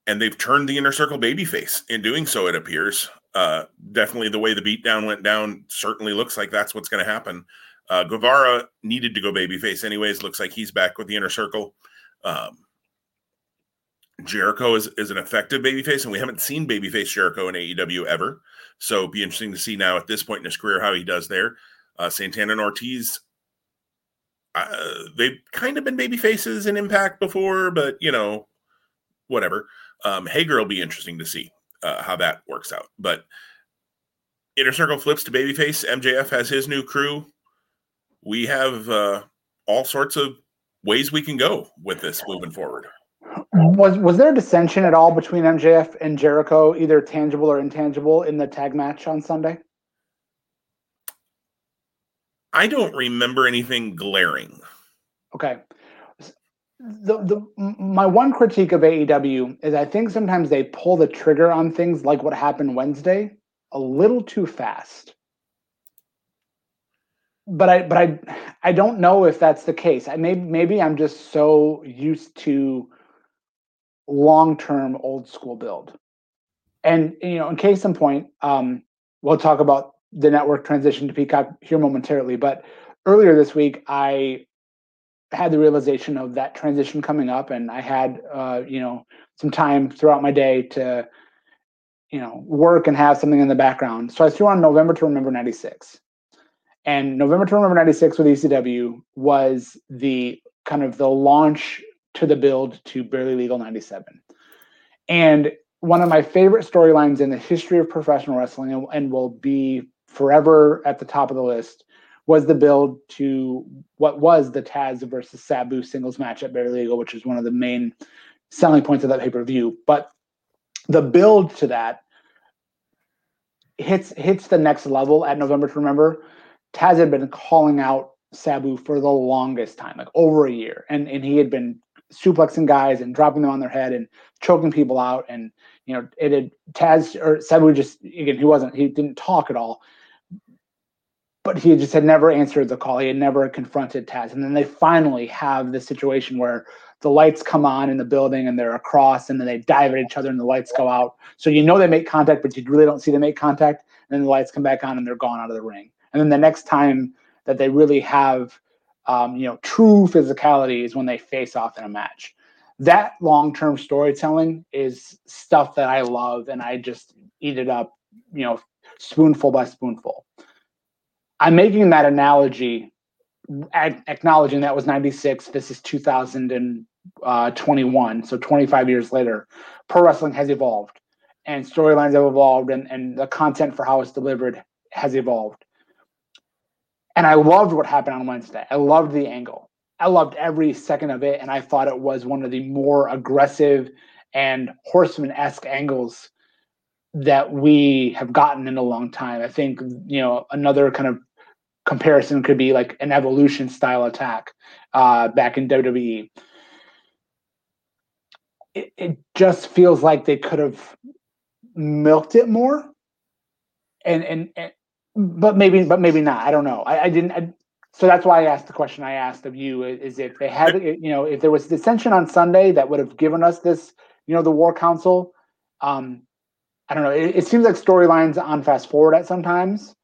And they've turned the inner circle babyface in doing so, it appears uh, definitely the way the beatdown went down certainly looks like that's what's going to happen. Uh, Guevara needed to go babyface anyways. Looks like he's back with the inner circle. Um, Jericho is, is an effective babyface, and we haven't seen babyface Jericho in AEW ever. So be interesting to see now at this point in his career how he does there. Uh, Santana and Ortiz, uh, they've kind of been baby faces in Impact before, but you know, whatever. Um, Hager will be interesting to see uh, how that works out. But Inner Circle flips to babyface. MJF has his new crew. We have uh, all sorts of ways we can go with this moving forward.
Was was there a dissension at all between MJF and Jericho, either tangible or intangible, in the tag match on Sunday?
I don't remember anything glaring.
Okay the the my one critique of AEW is I think sometimes they pull the trigger on things like what happened Wednesday a little too fast. But I but I I don't know if that's the case. I maybe maybe I'm just so used to long-term old school build. And you know, in case in point, um, we'll talk about the network transition to Peacock here momentarily. But earlier this week, I had the realization of that transition coming up, and I had uh, you know some time throughout my day to you know work and have something in the background. So I threw on November to Remember '96, and November to Remember '96 with ECW was the kind of the launch to the build to Barely Legal '97, and one of my favorite storylines in the history of professional wrestling, and, and will be forever at the top of the list was the build to what was the Taz versus Sabu singles match at Barely Legal, which is one of the main selling points of that pay per view. But the build to that hits hits the next level at November to Remember. Taz had been calling out Sabu for the longest time, like over a year, and and he had been suplexing guys and dropping them on their head and choking people out, and you know it had Taz or Sabu just again he wasn't he didn't talk at all but he just had never answered the call. He had never confronted Taz. And then they finally have this situation where the lights come on in the building and they're across and then they dive at each other and the lights go out. So you know they make contact, but you really don't see them make contact. And then the lights come back on and they're gone out of the ring. And then the next time that they really have um, you know, true physicality is when they face off in a match. That long-term storytelling is stuff that I love and I just eat it up, you know, spoonful by spoonful. I'm making that analogy, acknowledging that was 96. This is 2021. Uh, so 25 years later, pro wrestling has evolved and storylines have evolved and, and the content for how it's delivered has evolved. And I loved what happened on Wednesday. I loved the angle. I loved every second of it. And I thought it was one of the more aggressive and horseman esque angles that we have gotten in a long time. I think, you know, another kind of comparison could be like an evolution style attack uh, back in WWE. It, it just feels like they could have milked it more. And, and, and but maybe but maybe not. I don't know. I, I didn't I, so that's why i asked the question i asked of you is if they had you know if there was dissension on sunday that would have given us this you know the war council um i don't know. It, it seems like storylines on fast forward at sometimes.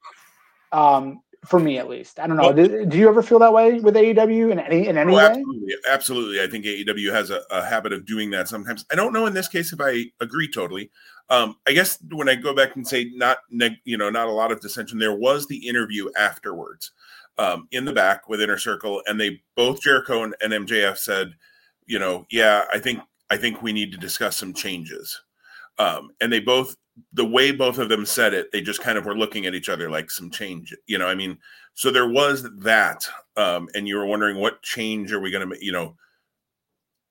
Um for me at least. I don't know. Well, do, do, you ever feel that way with AEW in any in any oh, way?
Absolutely, absolutely. I think AEW has a, a, habit of doing that sometimes. I don't know in this case if I agree totally. Um, I guess when I go back and say not, neg- you know, not a lot of dissension, there was the interview afterwards um, in the back with Inner Circle, and they both Jericho and, and MJF said, you know, yeah, I think I think we need to discuss some changes. Um, and they both, the way both of them said it, they just kind of were looking at each other like some change. You know, I mean, so there was that, um, and you were wondering what change are we going to, you know,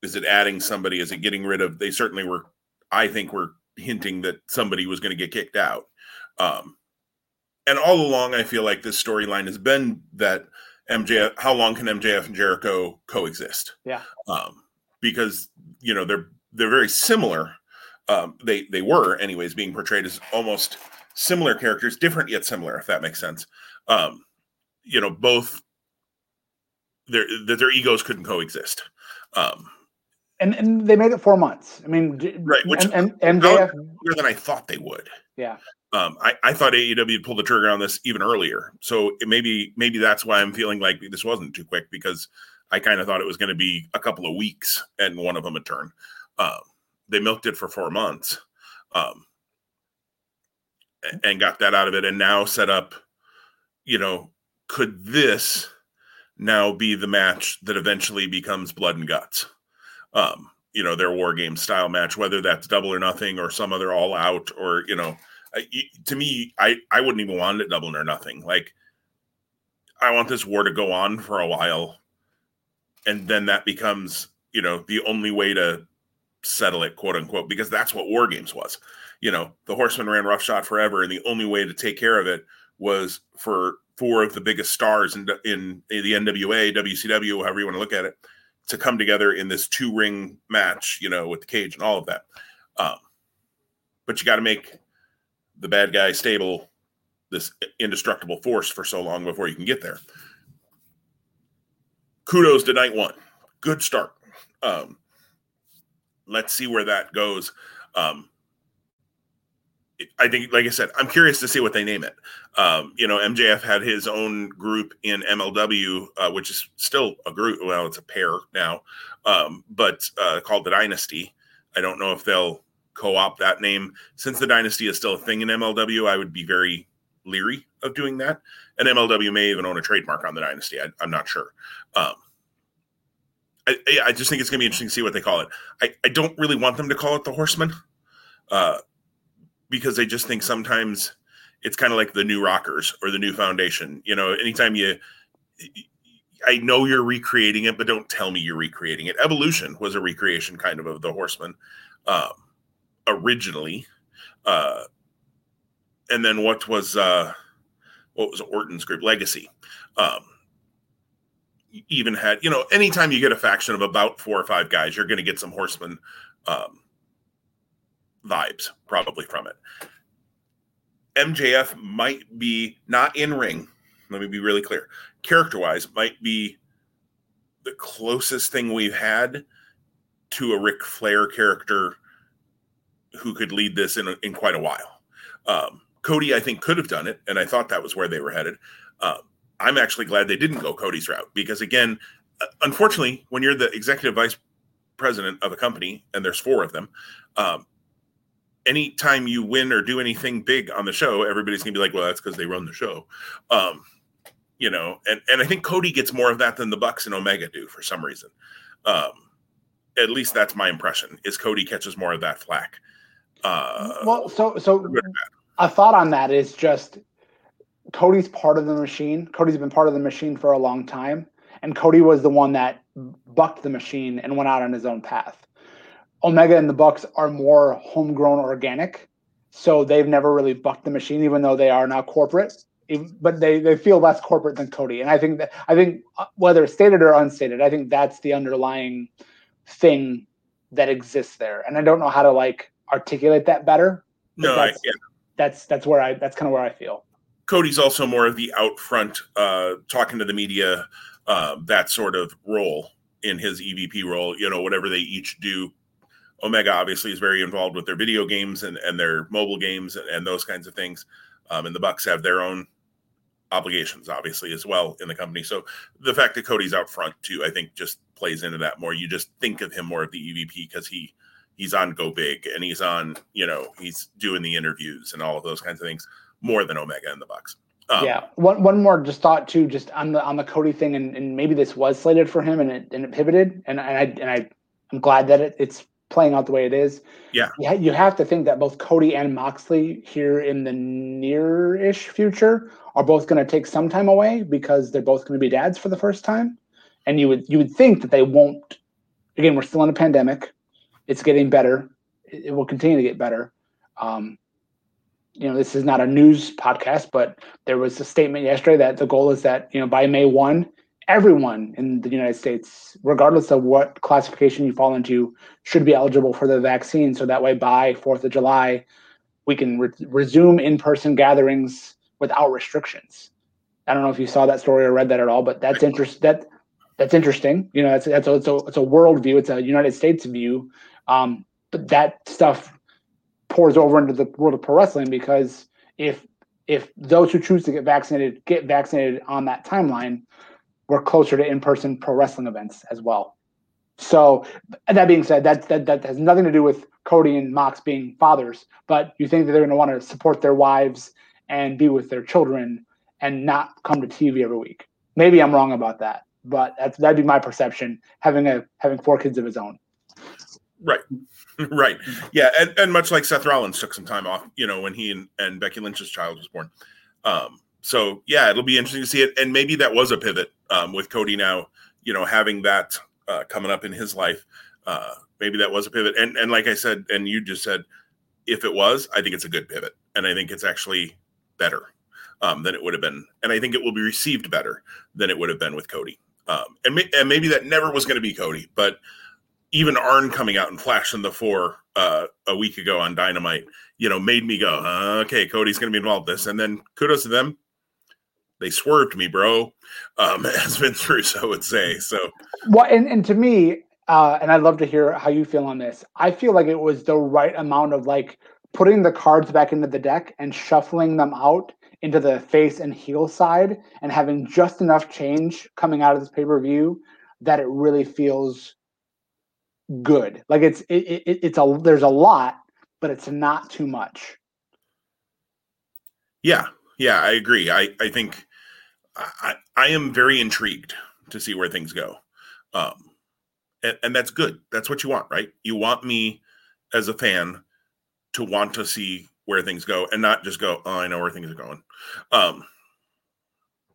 is it adding somebody? Is it getting rid of? They certainly were. I think were hinting that somebody was going to get kicked out. Um, and all along, I feel like this storyline has been that MJF. How long can MJF and Jericho coexist?
Yeah.
Um, because you know they're they're very similar. Um, they they were anyways being portrayed as almost similar characters, different yet similar, if that makes sense. Um, you know, both their that their egos couldn't coexist. Um,
and and they made it four months. I mean,
right? Which and, and MJF than I thought they would.
Yeah.
Um, I, I thought AEW pulled the trigger on this even earlier, so maybe maybe that's why I'm feeling like this wasn't too quick because I kind of thought it was going to be a couple of weeks and one of them a turn. Um, they milked it for four months, um, and got that out of it, and now set up. You know, could this now be the match that eventually becomes blood and guts? um, you know, their war game style match, whether that's double or nothing or some other all out or, you know, to me, I, I wouldn't even want it double or nothing. Like, I want this war to go on for a while. And then that becomes, you know, the only way to settle it, quote unquote, because that's what war games was. You know, the horseman ran roughshod forever. And the only way to take care of it was for four of the biggest stars in, in, in the NWA, WCW, however you want to look at it, to come together in this two ring match, you know, with the cage and all of that. Um, but you got to make the bad guy stable, this indestructible force for so long before you can get there. Kudos to night one. Good start. Um, let's see where that goes. Um, I think, like I said, I'm curious to see what they name it. Um, you know, MJF had his own group in MLW, uh, which is still a group. Well, it's a pair now, um, but uh, called the Dynasty. I don't know if they'll co-opt that name since the Dynasty is still a thing in MLW. I would be very leery of doing that. And MLW may even own a trademark on the Dynasty. I, am not sure. Um, I, I, just think it's going to be interesting to see what they call it. I, I don't really want them to call it the Horseman. Uh, because I just think sometimes it's kind of like the new rockers or the new foundation. You know, anytime you, I know you're recreating it, but don't tell me you're recreating it. Evolution was a recreation kind of of the Horseman um, originally, uh, and then what was uh, what was Orton's group Legacy? Um, even had you know anytime you get a faction of about four or five guys, you're going to get some Horseman. Um, vibes probably from it. MJF might be not in ring. Let me be really clear. Character wise, might be the closest thing we've had to a Ric Flair character who could lead this in, in quite a while. Um, Cody, I think, could have done it, and I thought that was where they were headed. Uh, I'm actually glad they didn't go Cody's route because, again, uh, unfortunately, when you're the executive vice president of a company and there's four of them, um, anytime you win or do anything big on the show, everybody's gonna be like, well, that's because they run the show. Um, you know, and and I think Cody gets more of that than the Bucks and Omega do for some reason. Um, at least that's my impression. Is Cody catches more of that flack.
Uh, well, so so a thought on that is just Cody's part of the machine. Cody's been part of the machine for a long time, and Cody was the one that bucked the machine and went out on his own path. Omega and the Bucks are more homegrown, organic, so they've never really bucked the machine, even though they are now corporate. But they they feel less corporate than Cody, and I think that I think uh, whether stated or unstated, I think that's the underlying thing that exists there, and I don't know how to like articulate that better.
No,
that's,
I, yeah.
that's that's where I that's kind of where I feel.
Cody's also more of the out front, uh, talking to the media, uh, that sort of role in his EVP role. You know, whatever they each do. Omega obviously is very involved with their video games and, and their mobile games and, and those kinds of things. Um, and the Bucks have their own obligations, obviously, as well in the company. So the fact that Cody's out front too, I think, just plays into that more. You just think of him more of the EVP because he he's on Go Big and he's on, you know, he's doing the interviews and all of those kinds of things more than Omega and the Bucks.
Um, yeah. One one more just thought too, just on the on the Cody thing, and, and maybe this was slated for him and it and it pivoted, and, and I and I I'm glad that it, it's playing out the way it is.
Yeah.
yeah. You have to think that both Cody and Moxley here in the near-ish future are both going to take some time away because they're both going to be dads for the first time. And you would you would think that they won't again, we're still in a pandemic. It's getting better. It, it will continue to get better. Um, you know, this is not a news podcast, but there was a statement yesterday that the goal is that, you know, by May 1, everyone in the United States, regardless of what classification you fall into, should be eligible for the vaccine. So that way, by 4th of July, we can re- resume in person gatherings without restrictions. I don't know if you saw that story or read that at all, but that's interest that that's interesting. You know, that's that's a, it's a it's a world view. It's a United States view. Um, but that stuff pours over into the world of pro wrestling because if if those who choose to get vaccinated get vaccinated on that timeline, we're closer to in-person pro wrestling events as well. So that being said, that that that has nothing to do with Cody and Mox being fathers, but you think that they're going to want to support their wives and be with their children and not come to TV every week. Maybe I'm wrong about that, but that's that'd be my perception. Having a having four kids of his own.
Right, <laughs> right, yeah, and, and much like Seth Rollins took some time off, you know, when he and, and Becky Lynch's child was born. Um, so yeah, it'll be interesting to see it, and maybe that was a pivot um, with Cody now, you know, having that uh, coming up in his life. Uh, maybe that was a pivot, and and like I said, and you just said, if it was, I think it's a good pivot, and I think it's actually better um, than it would have been, and I think it will be received better than it would have been with Cody. Um, and, and maybe that never was going to be Cody, but even Arn coming out and flashing the four uh, a week ago on Dynamite, you know, made me go, okay, Cody's going to be involved in this. And then kudos to them they swerved me, bro. Um, <laughs> as Vince Russo would say. So,
well, and, and to me, uh, and I'd love to hear how you feel on this. I feel like it was the right amount of like putting the cards back into the deck and shuffling them out into the face and heel side and having just enough change coming out of this pay per view that it really feels good. Like it's it, it, it's a there's a lot, but it's not too much.
Yeah, yeah, I agree. I I think I, I am very intrigued to see where things go. Um, and, and that's good. That's what you want, right? You want me as a fan to want to see where things go and not just go, oh, I know where things are going. Um,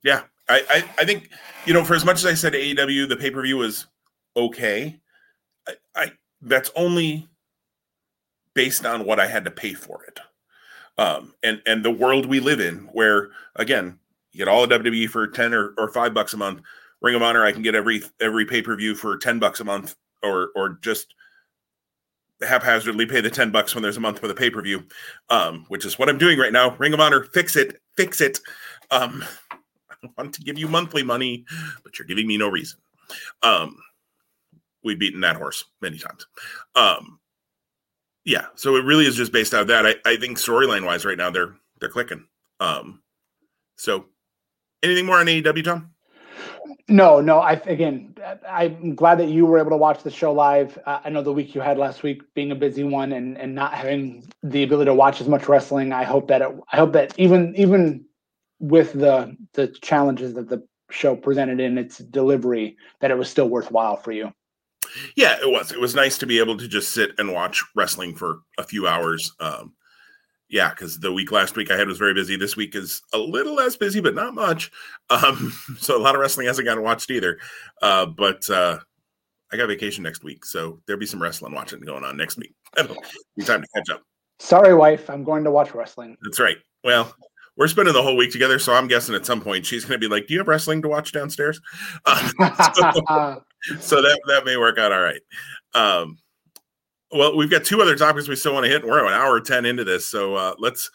yeah, I, I, I think, you know, for as much as I said AEW, the pay per view was okay, I, I, that's only based on what I had to pay for it. Um, and, and the world we live in, where again, you get all the WWE for 10 or, or five bucks a month. Ring of Honor, I can get every every pay per view for 10 bucks a month or or just haphazardly pay the 10 bucks when there's a month for the pay per view, um, which is what I'm doing right now. Ring of Honor, fix it, fix it. Um, <laughs> I want to give you monthly money, but you're giving me no reason. Um, we've beaten that horse many times. Um, yeah, so it really is just based out of that. I, I think storyline wise, right now they're they're clicking. Um, so Anything more on AEW, Tom?
No, no. I again, I'm glad that you were able to watch the show live. Uh, I know the week you had last week being a busy one and and not having the ability to watch as much wrestling. I hope that it, I hope that even even with the the challenges that the show presented in its delivery that it was still worthwhile for you.
Yeah, it was. It was nice to be able to just sit and watch wrestling for a few hours. Um, yeah, because the week last week I had was very busy. This week is a little less busy, but not much. <laughs> Um, so a lot of wrestling hasn't gotten watched either. Uh, but uh, I got vacation next week, so there'll be some wrestling watching going on next week. <laughs> Be time to catch up.
Sorry, wife, I'm going to watch wrestling.
That's right. Well, we're spending the whole week together, so I'm guessing at some point she's going to be like, "Do you have wrestling to watch downstairs?" Um, <laughs> so, so, that that may work out all right. Um, well, we've got two other topics we still want to hit. We're an hour ten into this, so uh, let's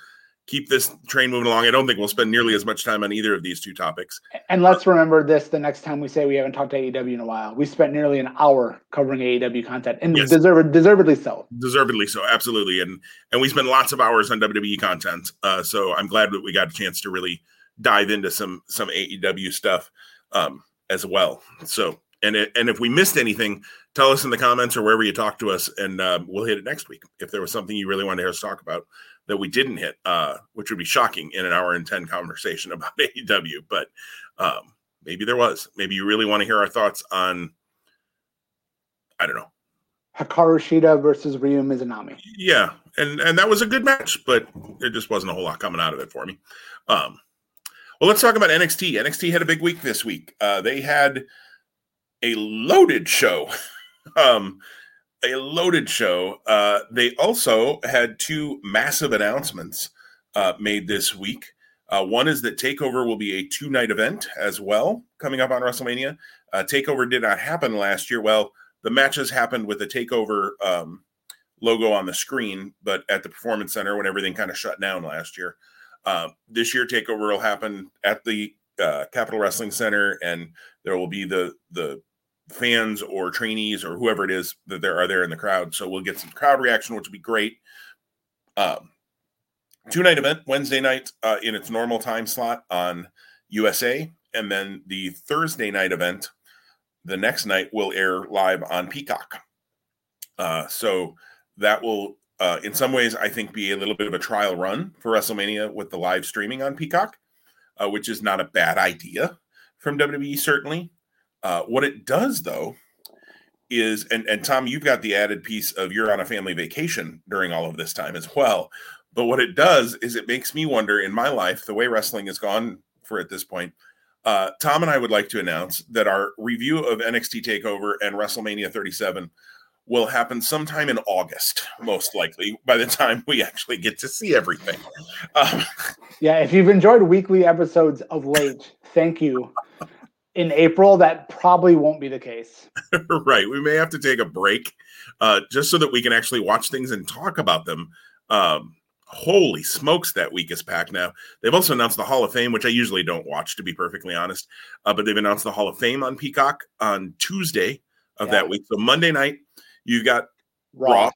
keep this train moving along. I don't think we'll spend nearly as much time on either of these two topics.
And let's remember this the next time we say we haven't talked to AEW in a while. We spent nearly an hour covering AEW content, and yes. deserved, deservedly so.
Deservedly so, absolutely. And and we spent lots of hours on WWE content. Uh, so I'm glad that we got a chance to really dive into some some AEW stuff um, as well. So and it, and if we missed anything, tell us in the comments or wherever you talk to us, and uh, we'll hit it next week. If there was something you really wanted to hear us talk about, that we didn't hit, uh, which would be shocking in an hour and 10 conversation <laughs> about AEW. But um, maybe there was. Maybe you really want to hear our thoughts on, I don't know.
Hikaru Shida versus Ryo Mizunami.
Yeah. And, and that was a good match, but there just wasn't a whole lot coming out of it for me. Um, well, let's talk about NXT. NXT had a big week this week. Uh, they had a loaded show. <laughs> um, a loaded show. Uh, they also had two massive announcements uh, made this week. Uh, one is that Takeover will be a two night event as well coming up on WrestleMania. Uh, Takeover did not happen last year. Well, the matches happened with the Takeover um, logo on the screen, but at the Performance Center when everything kind of shut down last year. Uh, this year, Takeover will happen at the uh, Capitol Wrestling Center, and there will be the the fans or trainees or whoever it is that there are there in the crowd. So we'll get some crowd reaction, which will be great. Um, two night event Wednesday night uh, in its normal time slot on USA, and then the Thursday night event the next night will air live on Peacock. Uh, so that will, uh, in some ways, I think, be a little bit of a trial run for WrestleMania with the live streaming on Peacock, uh, which is not a bad idea from WWE, certainly. Uh, what it does, though, is and and Tom, you've got the added piece of you're on a family vacation during all of this time as well. But what it does is it makes me wonder in my life the way wrestling has gone for at this point. Uh, Tom and I would like to announce that our review of NXT Takeover and WrestleMania 37 will happen sometime in August, most likely, by the time we actually get to see everything. Um,
yeah, if you've enjoyed weekly episodes of late, thank you <laughs> in April, that probably won't be the case. <laughs>
right. We may have to take a break uh, just so that we can actually watch things and talk about them. Um, holy smokes, that week is packed now. They've also announced the Hall of Fame, which I usually don't watch, to be perfectly honest. Uh, but they've announced the Hall of Fame on Peacock on Tuesday of yeah. that week. So Monday night, you've got Raw. Raw.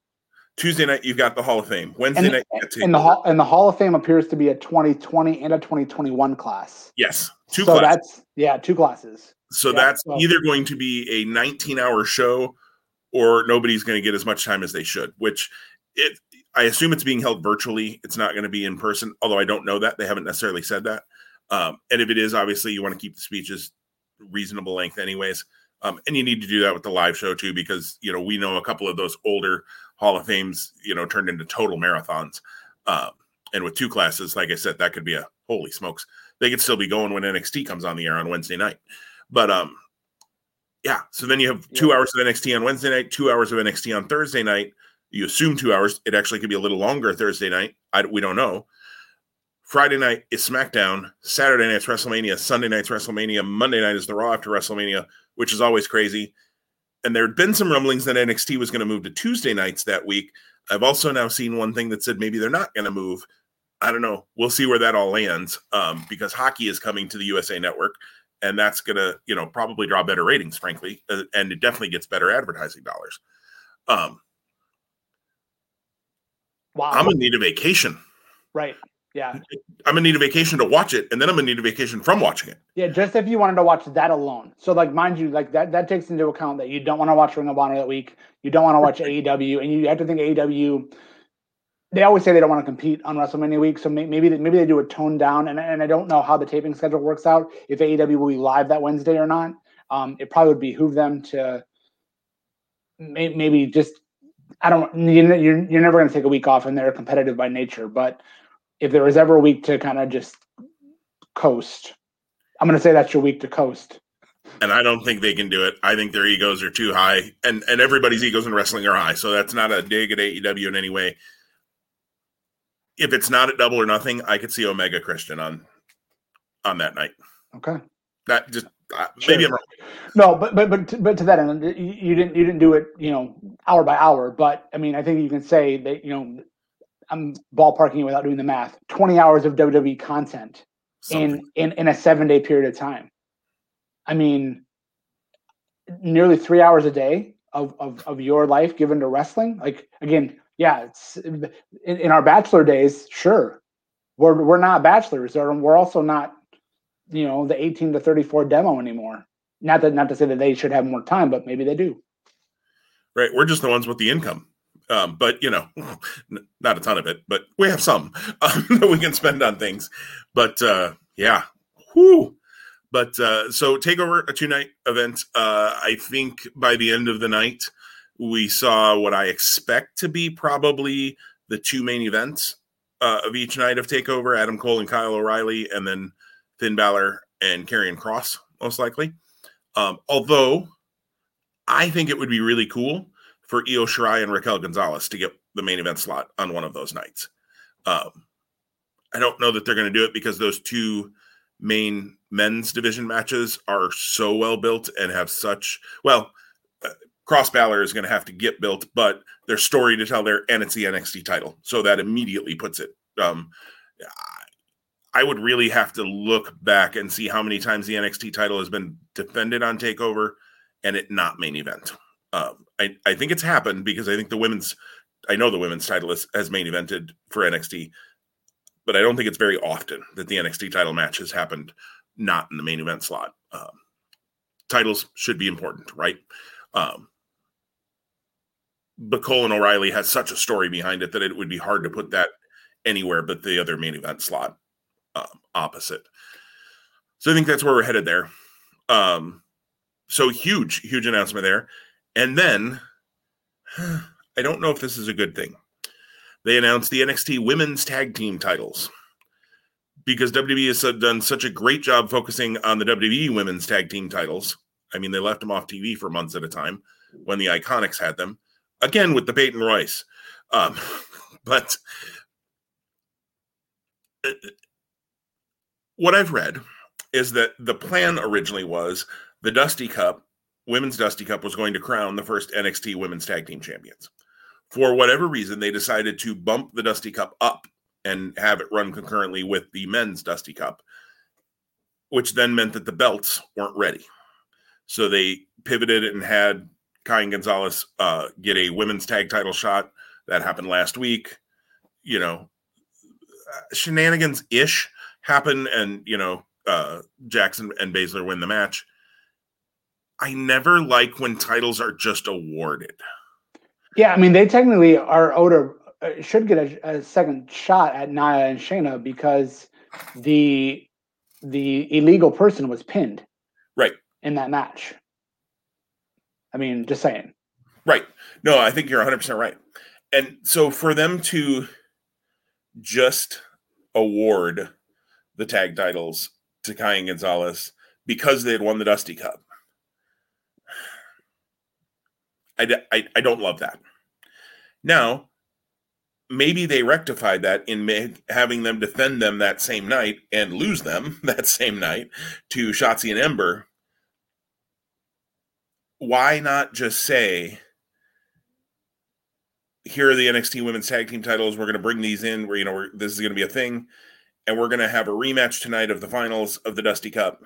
Tuesday night, you've got the Hall of Fame. Wednesday
and,
night,
and the Hall and the Hall of Fame appears to be a 2020 and a 2021 class.
Yes,
two. So classes. that's yeah, two classes.
So
yeah,
that's so. either going to be a 19 hour show, or nobody's going to get as much time as they should. Which it, I assume it's being held virtually. It's not going to be in person. Although I don't know that they haven't necessarily said that. Um, and if it is, obviously you want to keep the speeches reasonable length, anyways. Um, and you need to do that with the live show too, because you know we know a couple of those older Hall of Fames, you know, turned into total marathons. Um, and with two classes, like I said, that could be a holy smokes. They could still be going when NXT comes on the air on Wednesday night. But um, yeah. So then you have two yeah. hours of NXT on Wednesday night, two hours of NXT on Thursday night. You assume two hours. It actually could be a little longer Thursday night. I, we don't know. Friday night is SmackDown. Saturday night's WrestleMania. Sunday night's WrestleMania. Monday night is the Raw after WrestleMania, which is always crazy and there had been some rumblings that NXT was going to move to Tuesday nights that week. I've also now seen one thing that said maybe they're not going to move. I don't know. We'll see where that all lands um, because hockey is coming to the USA Network, and that's going to, you know, probably draw better ratings, frankly, uh, and it definitely gets better advertising dollars. Um, wow. I'm in need of vacation.
Right. Yeah.
I'm gonna need a vacation to watch it, and then I'm gonna need a vacation from watching it.
Yeah, just if you wanted to watch that alone. So, like, mind you, like that that takes into account that you don't want to watch Ring of Honor that week, you don't want to watch AEW, and you have to think AEW they always say they don't want to compete on WrestleMania week, so maybe they, maybe they do a tone down. And, and I don't know how the taping schedule works out if AEW will be live that Wednesday or not. Um, it probably would behoove them to may, maybe just I don't you're you're never going to take a week off, and they're competitive by nature. But if there was ever a week to kind of just coast, I'm going to say that's your week to coast.
And I don't think they can do it. I think their egos are too high, and and everybody's egos in wrestling are high. So that's not a dig at AEW in any way if it's not at double or nothing, I could see Omega Christian on on that night.
Okay.
That just uh, sure. maybe I'm wrong.
No, but but but but to that end, you didn't you didn't do it, you know, hour by hour. But I mean, I think you can say that you know, I'm ballparking without doing the math. Twenty hours of WWE content in in in a seven day period of time. I mean, nearly three hours a day of of of your life given to wrestling. Like again, yeah, it's in, in, our bachelor days, sure. We're we're not bachelors, or we're also not, you know, the 18 to 34 demo anymore. Not that not to say that they should have more time, but maybe they do.
Right. We're just the ones with the income. Um, but you know, <laughs> not a ton of it, but we have some <laughs> um, that we can spend on things. But uh, yeah, whoo. But uh, so takeover a two night event. Uh, I think by the end of the night, we saw what I expect to be probably the two main events uh, of each night of Takeover: Adam Cole and Kyle O'Reilly, and then Finn Balor and Karrion Kross, most likely. Um, although I think it would be really cool for Io Shirai and Raquel Gonzalez to get the main event slot on one of those nights. Um, I don't know that they're going to do it because those two main men's division matches are so well built and have such well Kross Balor is going to have to get built, but there's story to tell there, and it's the NXT title, so that immediately puts it. Um, I would really have to look back and see how many times the NXT title has been defended on Takeover, and it not main event. Um, I I think it's happened because I think the women's, I know the women's title is, has main evented for NXT, but I don't think it's very often that the NXT title match has happened not in the main event slot. Um, titles should be important, right? Um, but Colin O'Reilly has such a story behind it that it would be hard to put that anywhere but the other main event slot um, opposite. So I think that's where we're headed there. Um, so huge, huge announcement there. And then <sighs> I don't know if this is a good thing. They announced the NXT women's tag team titles because WWE has done such a great job focusing on the WWE women's tag team titles. I mean, they left them off TV for months at a time when the Iconics had them again with the Peyton Royce. Um, <laughs> but uh, what I've read is that the plan originally was the Dusty Cup, Women's Dusty Cup, was going to crown the first NXT Women's Tag Team Champions. For whatever reason, they decided to bump the Dusty Cup up and have it run concurrently with the Men's Dusty Cup, which then meant that the belts weren't ready. So they pivoted and had Kai Gonzalez uh, get a women's tag title shot. That happened last week. You know, shenanigans ish happen, and you know, uh, Jackson and Baszler win the match. I never like when titles are just awarded.
Yeah, I mean, they technically are owed a, uh, should get a, a, second shot at Nia and Shayna because the the illegal person was pinned
right
in that match. I mean, just saying.
Right. No, I think you're 100% right. And so for them to just award the tag titles to Kai and Gonzalez because they had won the Dusty Cup, I, I, I don't love that. Now, maybe they rectified that in having them defend them that same night and lose them <laughs> that same night to Shotzi and Ember why not just say here are the NXT Women's Tag Team titles. We're going to bring these in. Where you know this is going to be a thing, and we're going to have a rematch tonight of the finals of the Dusty Cup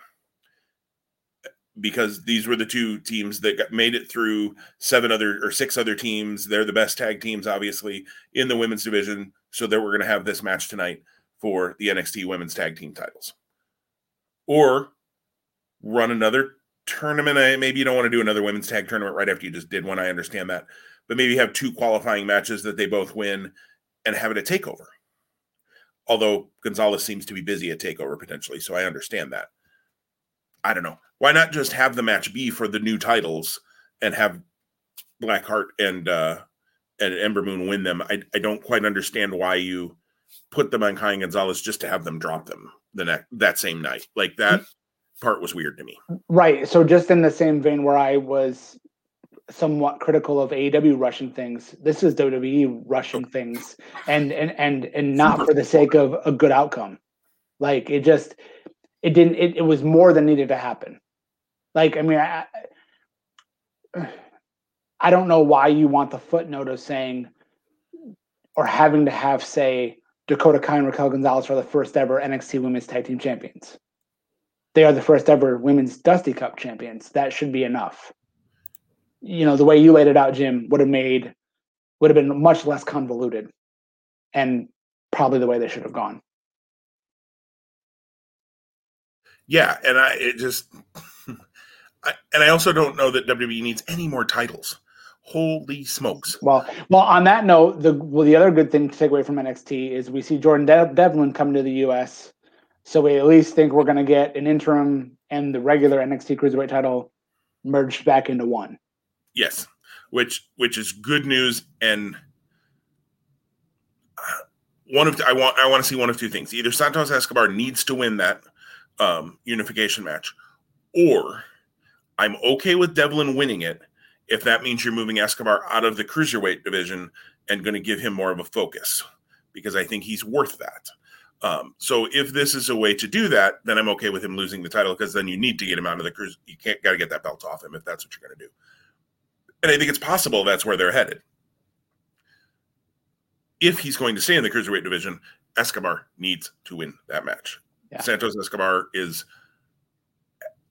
because these were the two teams that got, made it through seven other or six other teams. They're the best tag teams, obviously, in the women's division. So that we're going to have this match tonight for the NXT Women's Tag Team titles, or run another tournament. I, maybe you don't want to do another women's tag tournament right after you just did one. I understand that, but maybe have two qualifying matches that they both win, and have it a takeover. Although Gonzalez seems to be busy at takeover potentially, so I understand that. I don't know. Why not just have the match be for the new titles and have Blackheart and uh and Ember Moon win them? I, I don't quite understand why you put them on Kai and Gonzalez just to have them drop them the next that same night. Like that part was weird to me.
Right. So just in the same vein where I was somewhat critical of AEW rushing things, this is WWE rushing things and and and and not for the sake of a good outcome. Like it just it didn't it, it was more than needed to happen. Like I mean I I don't know why you want the footnote of saying or having to have say Dakota Kai and Raquel Gonzalez are the first ever NXT Women's Tag Team Champions. They are the first ever Women's Dusty Cup champions. That should be enough. You know, the way you laid it out, Jim, would have made would have been much less convoluted and probably the way they should have gone.
Yeah, and I it just <laughs> I, and I also don't know that WWE needs any more titles. Holy smokes!
Well, well. On that note, the well, the other good thing to take away from NXT is we see Jordan De- Devlin come to the U.S. So we at least think we're going to get an interim and the regular NXT Cruiserweight title merged back into one.
Yes, which which is good news and uh, one of I want I want to see one of two things. Either Santos Escobar needs to win that um, unification match, or I'm okay with Devlin winning it if that means you're moving Escobar out of the cruiserweight division and going to give him more of a focus because I think he's worth that. Um, so if this is a way to do that, then I'm okay with him losing the title because then you need to get him out of the cruise. You can't got to get that belt off him if that's what you're going to do. And I think it's possible that's where they're headed. If he's going to stay in the cruiserweight division, Escobar needs to win that match. Yeah. Santos Escobar is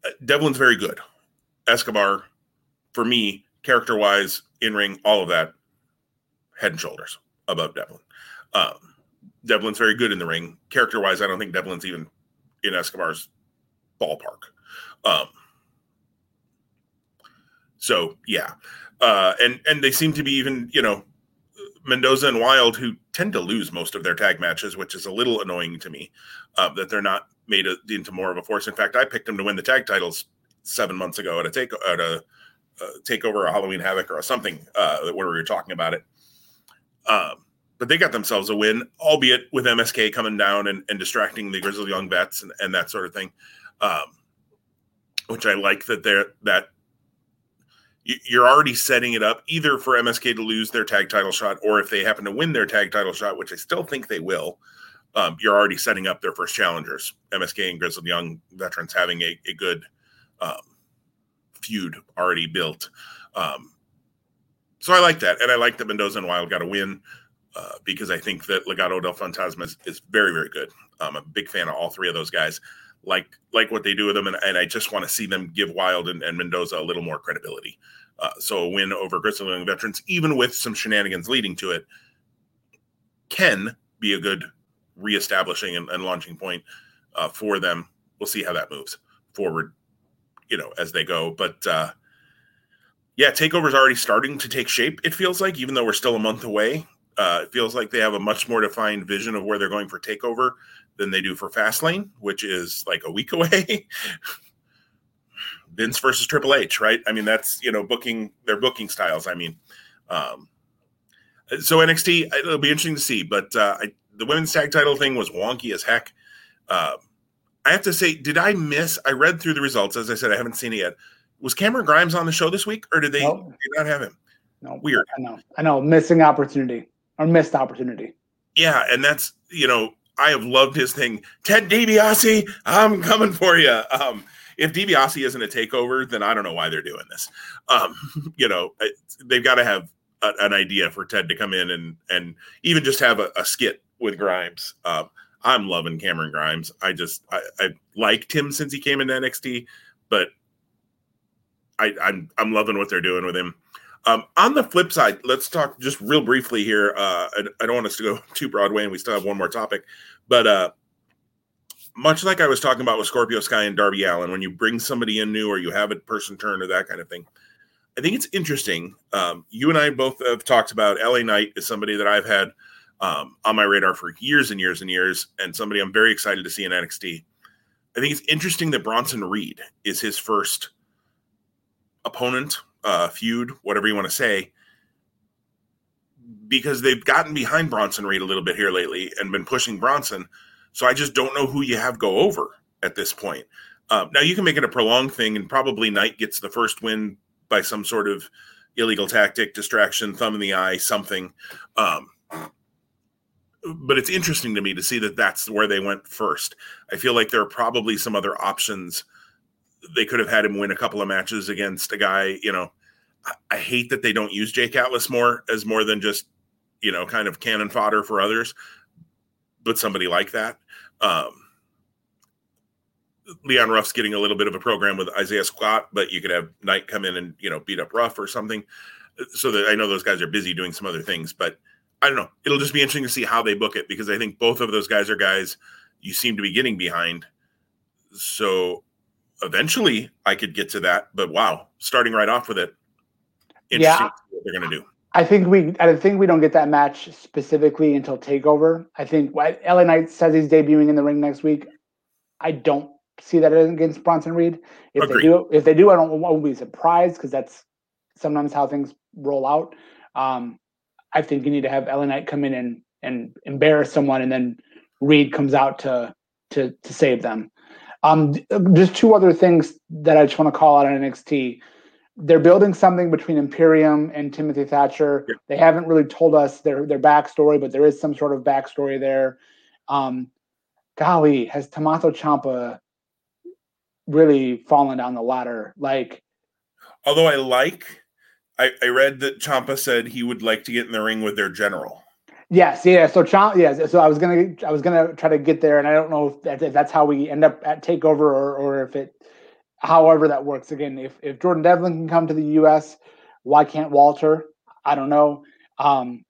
uh, Devlin's very good. Escobar, for me, character wise, in ring, all of that, head and shoulders above Devlin. Um, Devlin's very good in the ring. Character wise, I don't think Devlin's even in Escobar's ballpark. Um, so yeah, uh, and and they seem to be even you know Mendoza and Wilde, who tend to lose most of their tag matches, which is a little annoying to me uh, that they're not made a, into more of a force. In fact, I picked them to win the tag titles seven months ago at a take at a, a takeover, a Halloween Havoc, or something uh, where we were talking about it. Um, but they got themselves a win, albeit with MSK coming down and, and distracting the Grizzled Young Vets and, and that sort of thing. Um, which I like that they're that you're already setting it up either for MSK to lose their tag title shot, or if they happen to win their tag title shot, which I still think they will, um, you're already setting up their first challengers. MSK and Grizzled Young veterans having a, a good um, feud already built. Um, so I like that, and I like that Mendoza and Wilde got a win. Uh, because I think that Legado del Fantasma is, is, very, very good. I'm a big fan of all three of those guys. Like like what they do with them, and, and I just want to see them give Wilde and, and Mendoza a little more credibility. Uh, so a win over Grizzled Young veterans, even with some shenanigans leading to it, can be a good reestablishing and, and launching point uh, for them. We'll see how that moves forward, you know, as they go. But uh, yeah, takeover's already starting to take shape. It feels like, even though we're still a month away, uh, it feels like they have a much more defined vision of where they're going for takeover than they do for Fastlane, which is like a week away. <laughs> Vince versus Triple H, right? I mean, that's you know booking their booking styles. I mean, um, so NXT it'll be interesting to see. But uh, I, the women's tag title thing was wonky as heck. Uh, I have to say, did I miss? I read through the results. As I said, I haven't seen it yet. Was Cameron Grimes on the show this week, or did they, nope. did not have him?
No,
weird.
I know. I know. Missing opportunity or missed opportunity.
Yeah, and that's you know I have loved his thing. Ted DiBiase, I'm coming for you. Um, if DiBiase isn't a takeover, then I don't know why they're doing this. Um, <laughs> you know, they've got to have a, an idea for Ted to come in and and even just have a, a skit with Grimes. Um, I'm loving Cameron Grimes. I just I, I liked him since he came into NXT, but I, I'm I'm loving what they're doing with him. Um, on the flip side, let's talk just real briefly here. Uh, I, I, don't want us to go <laughs> too Broadway, and we still have one more topic. But uh, much like I was talking about with Scorpio Sky and Darby Allin, when you bring somebody in new or you have a person turn or that kind of thing, I think it's interesting. Um, you and I both have talked about LA Knight is somebody that I've had um, on my radar for years and years and years, and somebody I'm very excited to see in NXT. I think it's interesting that Bronson Reed is his first opponent, uh, feud, whatever you want to say, because they've gotten behind Bronson Reed a little bit here lately and been pushing Bronson. So I just don't know who you have go over at this point. Um, now you can make it a prolonged thing, and probably Knight gets the first win by some sort of illegal tactic, distraction, thumb in the eye, something. Um, but it's interesting to me to see that that's where they went first. I feel like there are probably some other options. They could have had him win a couple of matches against a guy, you know. I, I hate that they don't use Jake Atlas more as more than just, you know, kind of cannon fodder for others, but somebody like that. Um, Leon Ruff's getting a little bit of a program with Isaiah Scott, but you could have Knight come in and you know beat up Ruff or something. So that I know those guys are busy doing some other things, but I don't know. It'll just be interesting to see how they book it because I think both of those guys are guys you seem to be getting behind. So eventually I could get to that, but wow, starting right off with it,
interesting
yeah, what they're going to do.
I think we, I think we don't get that match specifically until Takeover. I think LA Knight says he's debuting in the ring next week. I don't see that against Bronson Reed. If Agreed. they do, if they do, I don't I won't be surprised because that's sometimes how things roll out. Um, I think you need to have LA Knight come in and and embarrass someone, and then Reed comes out to to to save them. Um, just two other things that I just want to call out on NXT. They're building something between Imperium and Timothy Thatcher. Yeah. They haven't really told us their their backstory, but there is some sort of backstory there. Um, golly, has Tommaso Ciampa really fallen down the ladder? Like,
although I like I, I read that Champa said he would like to get in the ring with their general.
Yes, yeah. So Ciampa, yes. So I was gonna, I was gonna try to get there, and I don't know if, that, if that's how we end up at Takeover, or, or if it, however that works. Again, if if Jordan Devlin can come to the U.S., why can't Walter? I don't know. Um,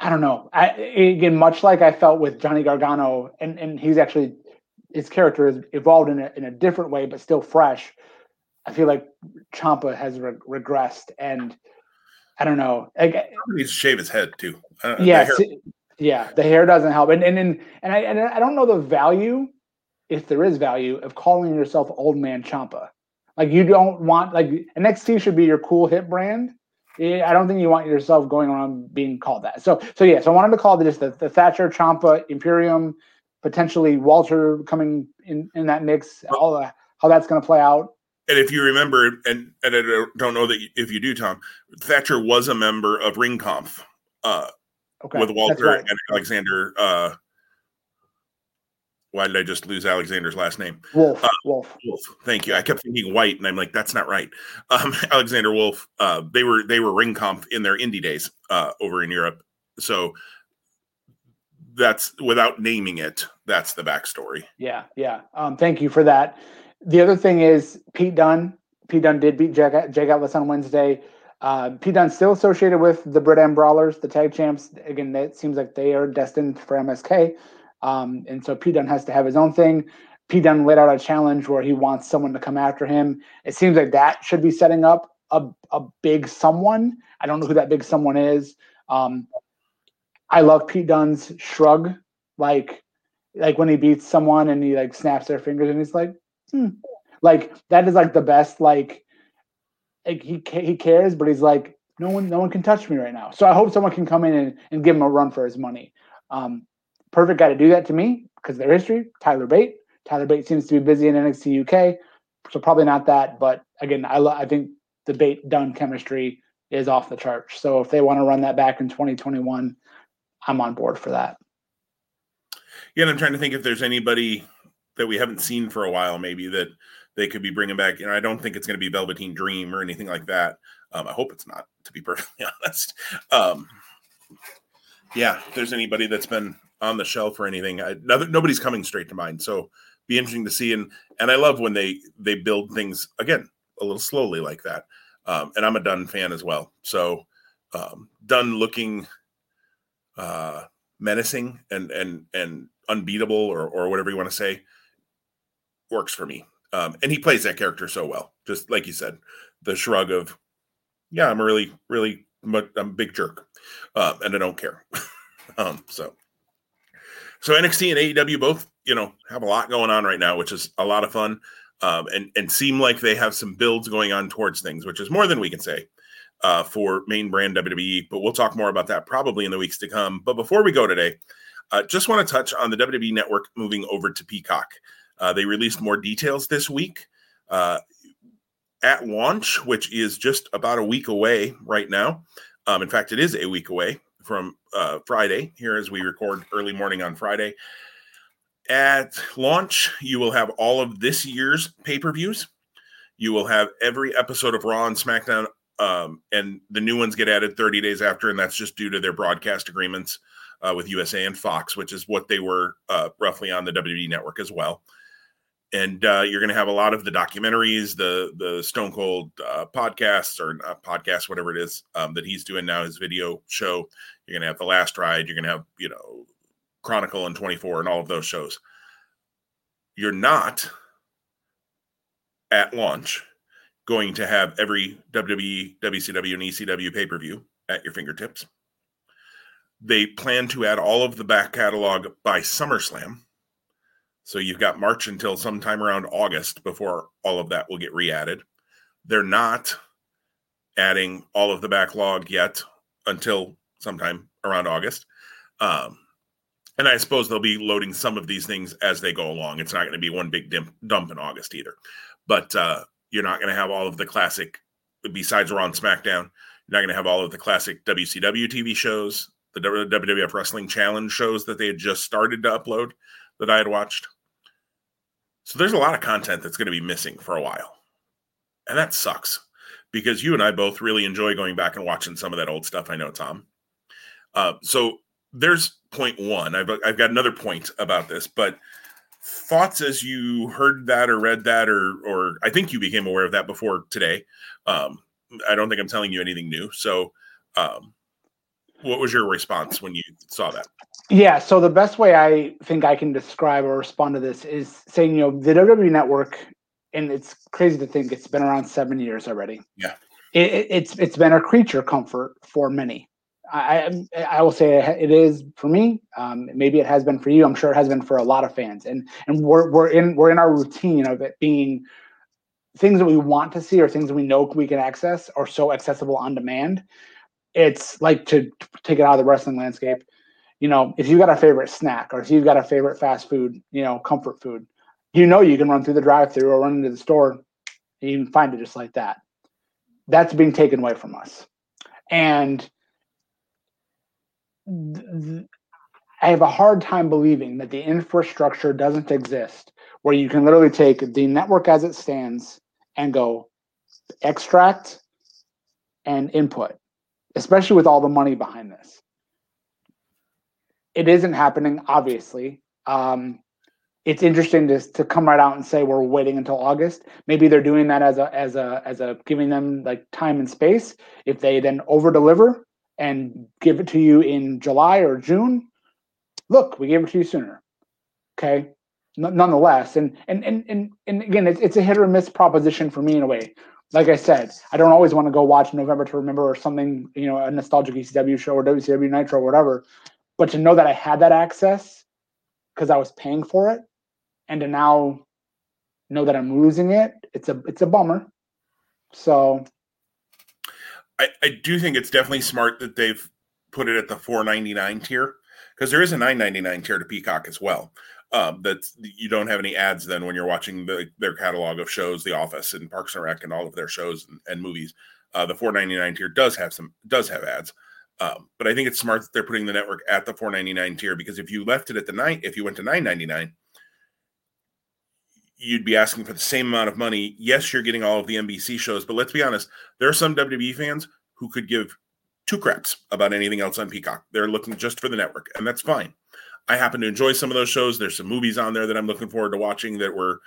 I don't know. I, again, much like I felt with Johnny Gargano, and and he's actually his character has evolved in a in a different way, but still fresh. I feel like Ciampa has re- regressed, and I don't know. I,
he needs to shave his head too.
Uh, yes, the yeah, the hair doesn't help, and and and, and I and I don't know the value, if there is value, of calling yourself Old Man Ciampa. Like you don't want like NXT should be your cool hit brand. I don't think you want yourself going around being called that. So so yeah, so I wanted to call just the, the Thatcher Ciampa Imperium, potentially Walter coming in in that mix. All the, how that's going to play out
and if you remember, and and I don't know that if you do, Tom, Thatcher was a member of Ringkampf uh, okay, with Walter right. and Alexander. Uh, why did I just lose Alexander's last name?
Wolf. Uh, Wolf.
Wolf. Thank you. I kept thinking White, and I'm like, that's not right. Um, <laughs> Alexander Wolf. Uh, they were they were Ringkampf in their indie days uh, over in Europe. So that's without naming it. That's the backstory.
Yeah, yeah. Um, thank you for that. The other thing is Pete Dunne. Pete Dunne did beat Jake, Jake Atlas on Wednesday. Uh, Pete Dunne still associated with the Brit Brawlers, the tag champs. Again, it seems like they are destined for MSK. Um, and so Pete Dunne has to have his own thing. Pete Dunne laid out a challenge where he wants someone to come after him. It seems like that should be setting up a, a big someone. I don't know who that big someone is. Um, I love Pete Dunne's shrug, like like when he beats someone and he like snaps their fingers and he's like, hmm. like that is like the best like like he he cares but he's like no one no one can touch me right now. So i hope someone can come in and, and give him a run for his money. Um perfect guy to do that to me because their history tyler bate. Tyler bate seems to be busy in nxt uk so probably not that but again i lo- i think the bate Dunne chemistry is off the charts. So if they want to run that back in 2021 i'm on board for that.
Yeah and i'm trying to think if there's anybody that we haven't seen for a while, maybe that they could be bringing back. You know, I don't think it's going to be Velveteen Dream or anything like that. Um, I hope it's not, to be <laughs> perfectly honest. Um, yeah, if there's anybody that's been on the shelf or anything, I, nobody's coming straight to mind. So be interesting to see. And and I love when they they build things again a little slowly like that. Um, and I'm a Dunne fan as well. So um, Dunne looking uh, menacing and and and unbeatable or or whatever you want to say works for me. Um, and he plays that character so well. Just like you said, the shrug of, yeah, I'm a really, really, I'm a big jerk. uh, and I don't care. <laughs> um, so, so NXT and AEW both, you know, have a lot going on right now, which is a lot of fun, um, and and seem like they have some builds going on towards things, which is more than we can say uh, for main brand WWE. But we'll talk more about that probably in the weeks to come. But before we go today, uh, just want to touch on the WWE Network moving over to Peacock. Uh, they released more details this week. Uh, at launch, which is just about a week away right now. Um, in fact, it is a week away from uh, Friday here as we record early morning on Friday. At launch, you will have all of this year's pay per views. You will have every episode of Raw and SmackDown, um, and the new ones get added 30 days after, and that's just due to their broadcast agreements uh, with USA and Fox, which is what they were uh, roughly on the WWE network as well and uh, you're going to have a lot of the documentaries, the the Stone Cold uh, podcasts or podcast, whatever it is um, that he's doing now, his video show. You're going to have the Last Ride. You're going to have you know Chronicle and 24 and all of those shows. You're not at launch going to have every WWE, WCW, and ECW pay per view at your fingertips. They plan to add all of the back catalog by SummerSlam so you've got March until sometime around August before all of that will get re added. They're not adding all of the backlog yet until sometime around August. Um, and I suppose they'll be loading some of these things as they go along. It's not going to be one big dimp, dump in August either. But uh, you're not going to have all of the classic, besides Raw and SmackDown, you're not going to have all of the classic WCW TV shows, the WWF Wrestling Challenge shows that they had just started to upload that I had watched. So there's a lot of content that's going to be missing for a while. And that sucks because you and I both really enjoy going back and watching some of that old stuff. I know, Tom. Uh, so there's point one. I've, I've got another point about this, but thoughts as you heard that or read that, or, or I think you became aware of that before today. Um, I don't think I'm telling you anything new. So, um, what was your response when you saw that?
Yeah, so the best way I think I can describe or respond to this is saying, you know, the WWE Network, and it's crazy to think it's been around seven years already.
Yeah,
it, it's it's been a creature comfort for many. I I will say it is for me. Um, maybe it has been for you. I'm sure it has been for a lot of fans. And and we're we're in we're in our routine of it being things that we want to see or things that we know we can access are so accessible on demand. It's like to take it out of the wrestling landscape you know, if you've got a favorite snack or if you've got a favorite fast food, you know, comfort food, you know, you can run through the drive through or run into the store and you can find it just like that. That's being taken away from us. And th- th- I have a hard time believing that the infrastructure doesn't exist where you can literally take the network as it stands and go extract and input, especially with all the money behind this it isn't happening, obviously. Um, it's interesting to to come right out and say we're waiting until August. Maybe they're doing that as a as a as a giving them like time and space. If they then over deliver and give it to you in July or June, look, we gave it to you sooner. Okay, nonetheless, and and and and and again, it's it's a hit or miss proposition for me in a way. Like I said, I don't always want to go watch November to Remember or something, you know, a nostalgic ECW show or WCW Nitro or whatever. But to know that I had that access because I was paying for it, and to now know that I'm losing it, it's a it's a bummer. So
I, I do think it's definitely smart that they've put it at the 499 tier because there is a 999 tier to Peacock as well. Um, that you don't have any ads then when you're watching the, their catalog of shows, The Office and Parks and Rec and all of their shows and, and movies. Uh, the 499 tier does have some does have ads. Um, but I think it's smart that they're putting the network at the 499 tier because if you left it at the nine, if you went to 999, you'd be asking for the same amount of money. Yes, you're getting all of the NBC shows, but let's be honest, there are some WWE fans who could give two craps about anything else on Peacock. They're looking just for the network, and that's fine. I happen to enjoy some of those shows. There's some movies on there that I'm looking forward to watching that were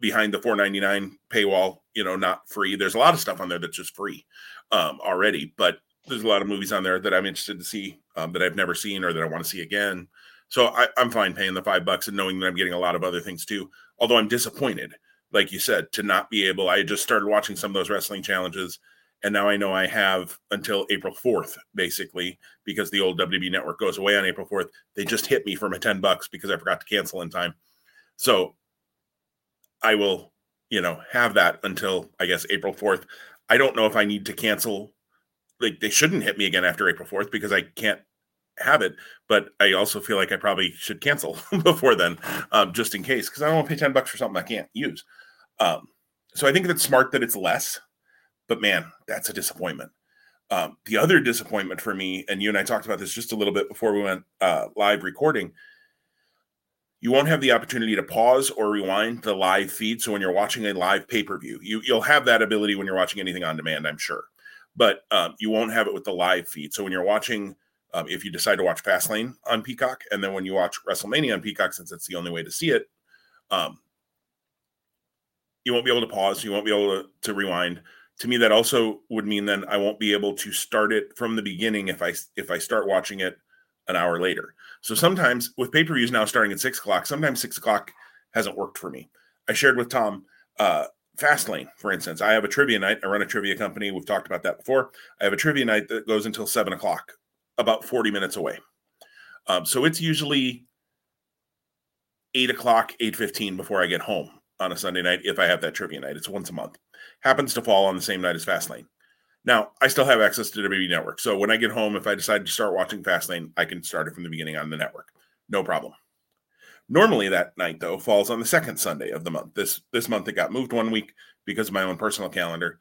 behind the 499 paywall, you know, not free. There's a lot of stuff on there that's just free um, already, but there's a lot of movies on there that I'm interested to see um, that I've never seen or that I want to see again. So I, am fine paying the five bucks and knowing that I'm getting a lot of other things too. Although I'm disappointed, like you said, to not be able. I just started watching some of those wrestling challenges, and now I know I have until April 4th, basically, because the old WB network goes away on April 4th. They just hit me for my 10 bucks because I forgot to cancel in time. So I will, you know, have that until I guess April 4th. I don't know if I need to cancel. Like they shouldn't hit me again after April 4th because I can't have it. But I also feel like I probably should cancel <laughs> before then, um, just in case, because I don't want to pay 10 bucks for something I can't use. Um, so I think that's smart that it's less, but man, that's a disappointment. Um, the other disappointment for me, and you and I talked about this just a little bit before we went uh, live recording, you won't have the opportunity to pause or rewind the live feed. So when you're watching a live pay per view, you you'll have that ability when you're watching anything on demand, I'm sure, but um, you won't have it with the live feed. So when you're watching, um, if you decide to watch Fastlane on Peacock, and then when you watch WrestleMania on Peacock, since it's the only way to see it, um, you won't be able to pause. You won't be able to, to rewind. To me, that also would mean then I won't be able to start it from the beginning if I if I start watching it an hour later. So sometimes with pay per views now starting at six o'clock, sometimes six o'clock hasn't worked for me. I shared with Tom uh, Fastlane, for instance. I have a trivia night. I run a trivia company. We've talked about that before. I have a trivia night that goes until seven o'clock, about 40 minutes away. Um, so it's usually eight o'clock, eight fifteen before I get home on a Sunday night if I have that trivia night. It's once a month. Happens to fall on the same night as Fastlane. Now, I still have access to the WWE Network. So when I get home, if I decide to start watching Fastlane, I can start it from the beginning on the network. No problem. Normally that night though falls on the second Sunday of the month. This this month it got moved one week because of my own personal calendar.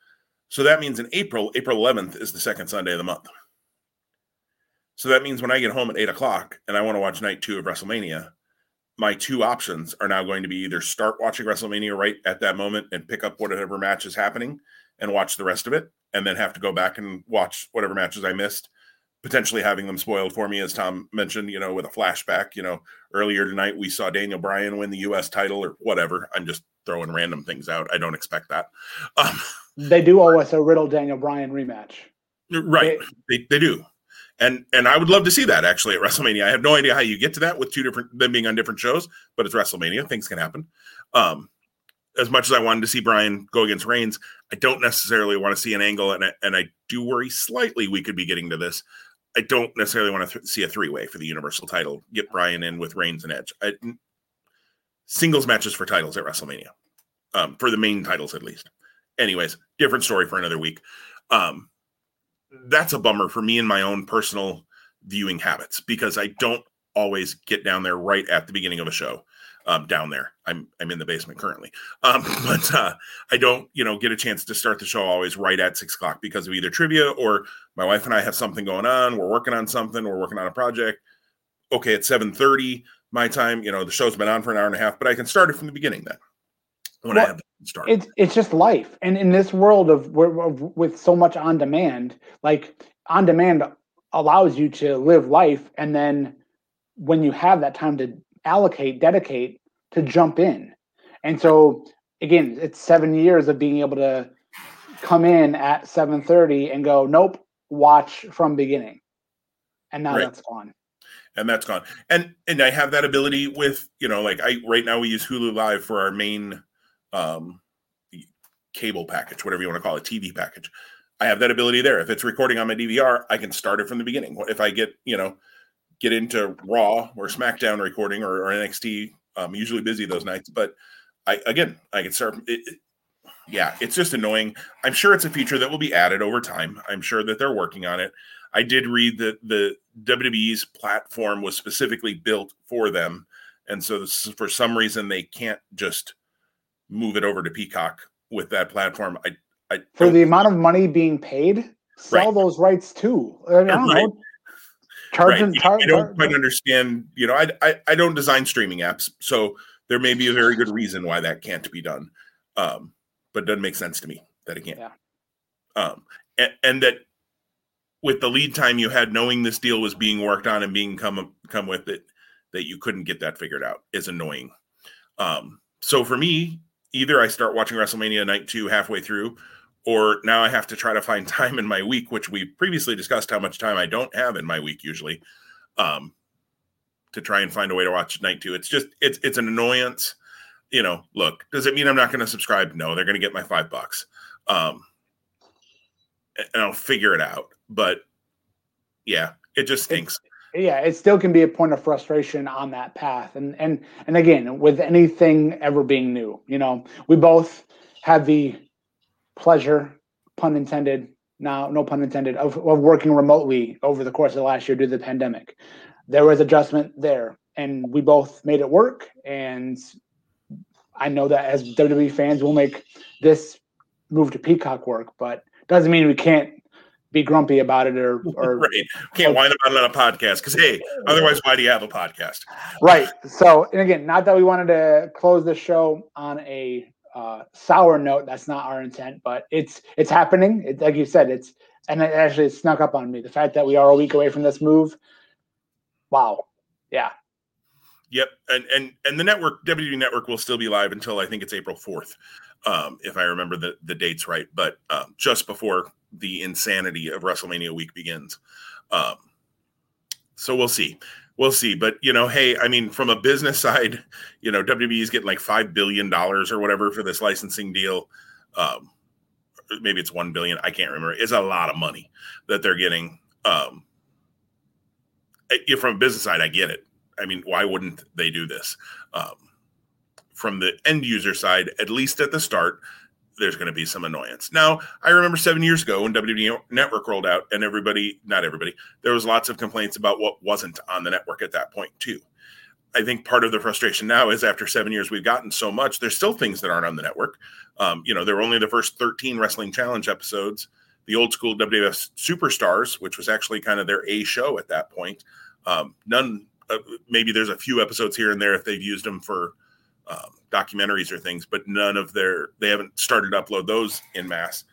So that means in April, April 11th is the second Sunday of the month. So that means when I get home at eight o'clock and I want to watch night two of WrestleMania, my two options are now going to be either start watching WrestleMania right at that moment and pick up whatever match is happening and watch the rest of it, and then have to go back and watch whatever matches I missed, potentially having them spoiled for me, as Tom mentioned, you know, with a flashback. You know, earlier tonight we saw Daniel Bryan win the U.S. title or whatever. I'm just throwing random things out. I don't expect that. <laughs> Um,
they do owe us a Riddle Daniel Bryan rematch.
Right, they, they, they do. And and I would love to see that actually at WrestleMania. I have no idea how you get to that with two different them being on different shows, but it's WrestleMania. Things can happen. Um, as much as I wanted to see Bryan go against Reigns, I don't necessarily want to see an angle, and I, and I do worry slightly we could be getting to this. I don't necessarily want to th- see a three way for the Universal title. Get Bryan in with Reigns and Edge. I, singles matches for titles at WrestleMania, um, for the main titles at least. Anyways, different story for another week. Um, that's a bummer for me and my own personal viewing habits because I don't always get down there right at the beginning of a show um, down there. I'm I'm in the basement currently, um, <laughs> but uh, I don't you know get a chance to start the show always right at six o'clock because of either trivia or my wife and I have something going on. We're working on something. We're working on a project. Okay, at seven thirty my time. You know the show's been on for an hour and a half, but I can start it from the beginning then. When well, I have
it's it's just life, and in this world of, of with so much on demand, like on demand allows you to live life, and then when you have that time to allocate, dedicate to jump in. And so again, it's seven years of being able to come in at 7:30 and go, nope, watch from beginning. And now right. that's gone.
And that's gone. And and I have that ability with, you know, like I right now we use Hulu Live for our main um cable package, whatever you want to call it, TV package. I have that ability there. If it's recording on my DVR, I can start it from the beginning. If I get, you know, get into Raw or SmackDown recording or, or NXT. I'm usually busy those nights, but I again I can start. It, it, yeah, it's just annoying. I'm sure it's a feature that will be added over time. I'm sure that they're working on it. I did read that the WWE's platform was specifically built for them, and so this, for some reason they can't just move it over to Peacock with that platform. I, I
for the amount of money being paid, sell right. those rights too. I, don't right. know
Charging, right. tar- I don't quite understand. You know, I, I, I don't design streaming apps, so there may be a very good reason why that can't be done. Um, but it doesn't make sense to me that it can't. Yeah. Um, and, and that with the lead time you had, knowing this deal was being worked on and being come come with it, that you couldn't get that figured out is annoying. Um, so for me, either I start watching WrestleMania night two halfway through, or now I have to try to find <laughs> time in my week, which we previously discussed how much time I don't have in my week usually, um, to try and find a way to watch night two. It's just it's it's an annoyance. You know, look, does it mean I'm not going to subscribe? No, they're going to get my five bucks. Um, and I'll figure it out. But yeah, it just stinks.
Yeah, it still can be a point of frustration on that path. And and and again, with anything ever being new, you know, we both had the pleasure, pun intended, now no pun intended, of, of working remotely over the course of the last year due to the pandemic. There was adjustment there, and we both made it work. And I know that as WWE fans, we'll make this move to Peacock work, but doesn't mean we can't be grumpy about it or <laughs> or
right. can't whine about it on a podcast because hey, otherwise why do you have a podcast?
Right. So and again, not that we wanted to close the show on a uh, sour note. That's not our intent, but it's it's happening. It, like you said, it's and it actually snuck up on me. The fact that we are a week away from this move. Wow. Yeah.
Yep, and and and the network WWE Network will still be live until I think it's April fourth, um, if I remember the the dates right. But um, just before the insanity of WrestleMania week begins, um, so we'll see, we'll see. But you know, hey, I mean, from a business <laughs> side, you know, WWE is getting like five billion dollars or whatever for this licensing deal. Um, maybe it's one billion. I can't remember. It's a lot of money that they're getting. Um, eh, from a business side, I get it I mean, why wouldn't they do this? Um, from the end user side, at least at the start, there's going to be some annoyance. Now, I remember seven years ago when WWE Network rolled out, and everybody, not everybody, there was lots of complaints about what wasn't on the network at that point, too. I think part of the frustration now is after seven years, we've gotten so much. There's still things that aren't on the network. Um, you know, there were only the first 13 Wrestling Challenge episodes. The old school WWF Superstars, which was actually kind of their A show at that point, um, none uh, maybe there's a few episodes here and there if they've used them for um, documentaries or things, but none of their they haven't started to upload those in mass.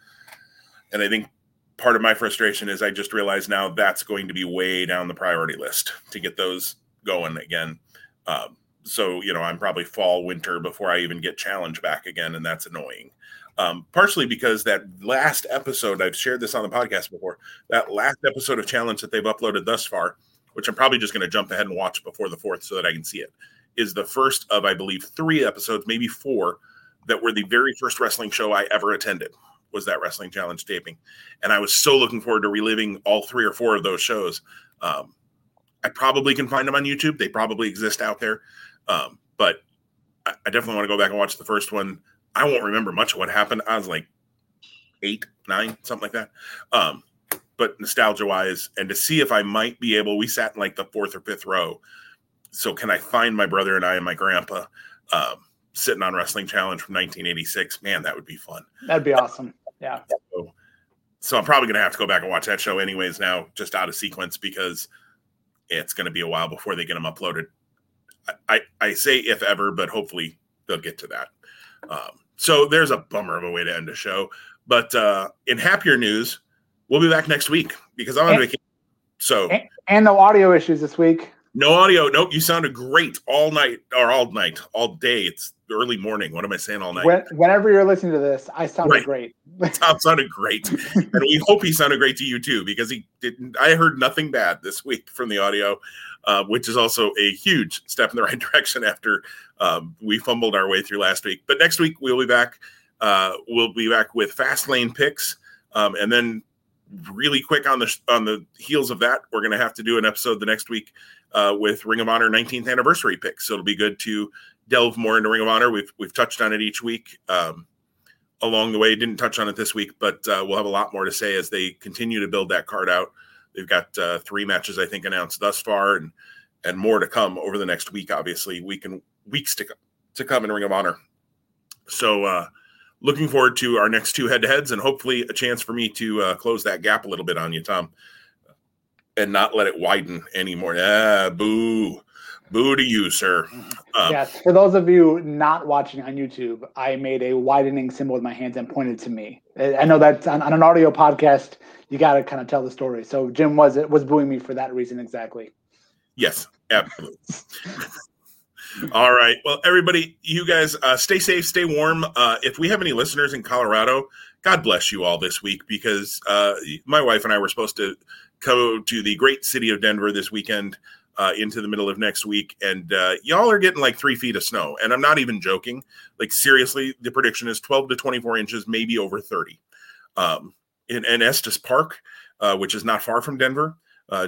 And I think part of my frustration is I just realized now that's going to be way down the priority list to get those going again. Um, so you know I'm probably fall winter before I even get challenge back again, and that's annoying. Um, partially because that last episode I've shared this on the podcast before. That last episode of challenge that they've uploaded thus far which I'm probably just going to jump ahead and watch before the fourth so that I can see it, is the first of, I believe, three episodes, maybe four, that were the very first wrestling show I ever attended was that wrestling challenge taping. And I was so looking forward to reliving all three or four of those shows. Um, I probably can find them on YouTube. They probably exist out there. Um, but I, I definitely want to go back and watch the first one. I won't remember much of what happened. I was like eight, nine, something like that. Um, but nostalgia wise, and to see if I might be able, we sat in like the fourth or fifth row. So can I find my brother and I and my grandpa um, sitting on Wrestling Challenge from 1986? Man, that would be fun.
That'd be awesome. Yeah.
So, so I'm probably going to have to go back and watch that show anyways now, just out of sequence because it's going to be a while before they get them uploaded. I, I, I say if ever, but hopefully they'll get to that. Um, so there's a bummer of a way to end a show. But uh, in happier news, we'll be back next week because I'm on and, vacation. So
and, and no audio issues this week.
No audio. Nope. You sounded great all night or all night, all day. It's early morning. What am I saying all night?
When, whenever you're listening to this, I sounded right. great. <laughs>
Tom sounded great. and we hope he sounded great to you too, because he didn't. I heard nothing bad this week from the audio, uh, which is also a huge step in the <laughs> right direction after um, we fumbled our way through last week. But next week we'll be back. Uh, we'll be back with Fastlane picks. Um, and then really quick on the on the heels of that, we're going to have to do an episode the next week uh, with Ring of Honor 19th anniversary picks. So it'll be good to delve more into Ring of Honor. We've we've touched on it each week um, along the way. Didn't touch on it this week, but uh, we'll have a lot more to say as they continue to build that card out. They've got uh, three matches I think announced thus far, and and more to come over the next week. Obviously, week and weeks to come to come in Ring of Honor. So uh, looking forward to our next two head to heads and hopefully a chance for me to uh, close that gap a little bit on you, Tom, and not let it widen anymore. Ah, boo. Boo to you, sir.
Um, yes. For those of you not watching on YouTube, I made a widening symbol with my hands and pointed to me. I know that on, on an audio podcast, you got to kind of tell the story. So Jim was was booing me for that reason exactly.
Yes, absolutely. All right. Well, everybody, you guys uh, stay safe, stay warm. Uh, if we have any listeners in Colorado, God bless you all this week because uh, my wife and I were supposed to go to the great city of Denver this weekend uh, into the middle of next week. And uh, y'all are getting like three feet of snow. And I'm not even joking. Like, seriously, the prediction is 12 to 24 inches, maybe over 30. Um, in, in Estes Park, uh, which is not far from Denver,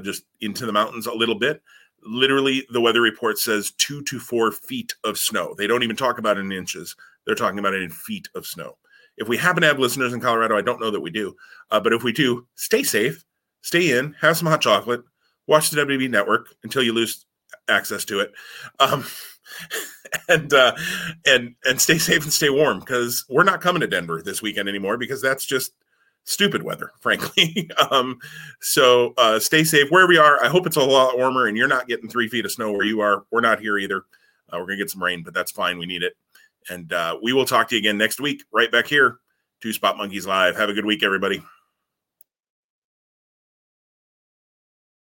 just into the mountains a little bit. Literally, the weather report says two to four feet of snow. They don't even talk about it in inches; they're talking about it in feet of snow. If we happen to have listeners in Colorado, I don't know that we do, uh, but if we do, stay safe, stay in, have some hot chocolate, watch the WB network until you lose access to it. Um, <laughs> and uh, and and stay safe and stay warm because we're not coming to Denver this weekend anymore because that's just stupid weather, <laughs> frankly. um, so uh, stay safe wherever you are. I hope it's a lot warmer and you're not getting three feet of snow where you are. We're not here either. Uh, we're gonna get some rain, but that's fine. We need it. And uh, we will talk to you again next week, right back here. Two Spot Monkeys Live. Have a good week, everybody.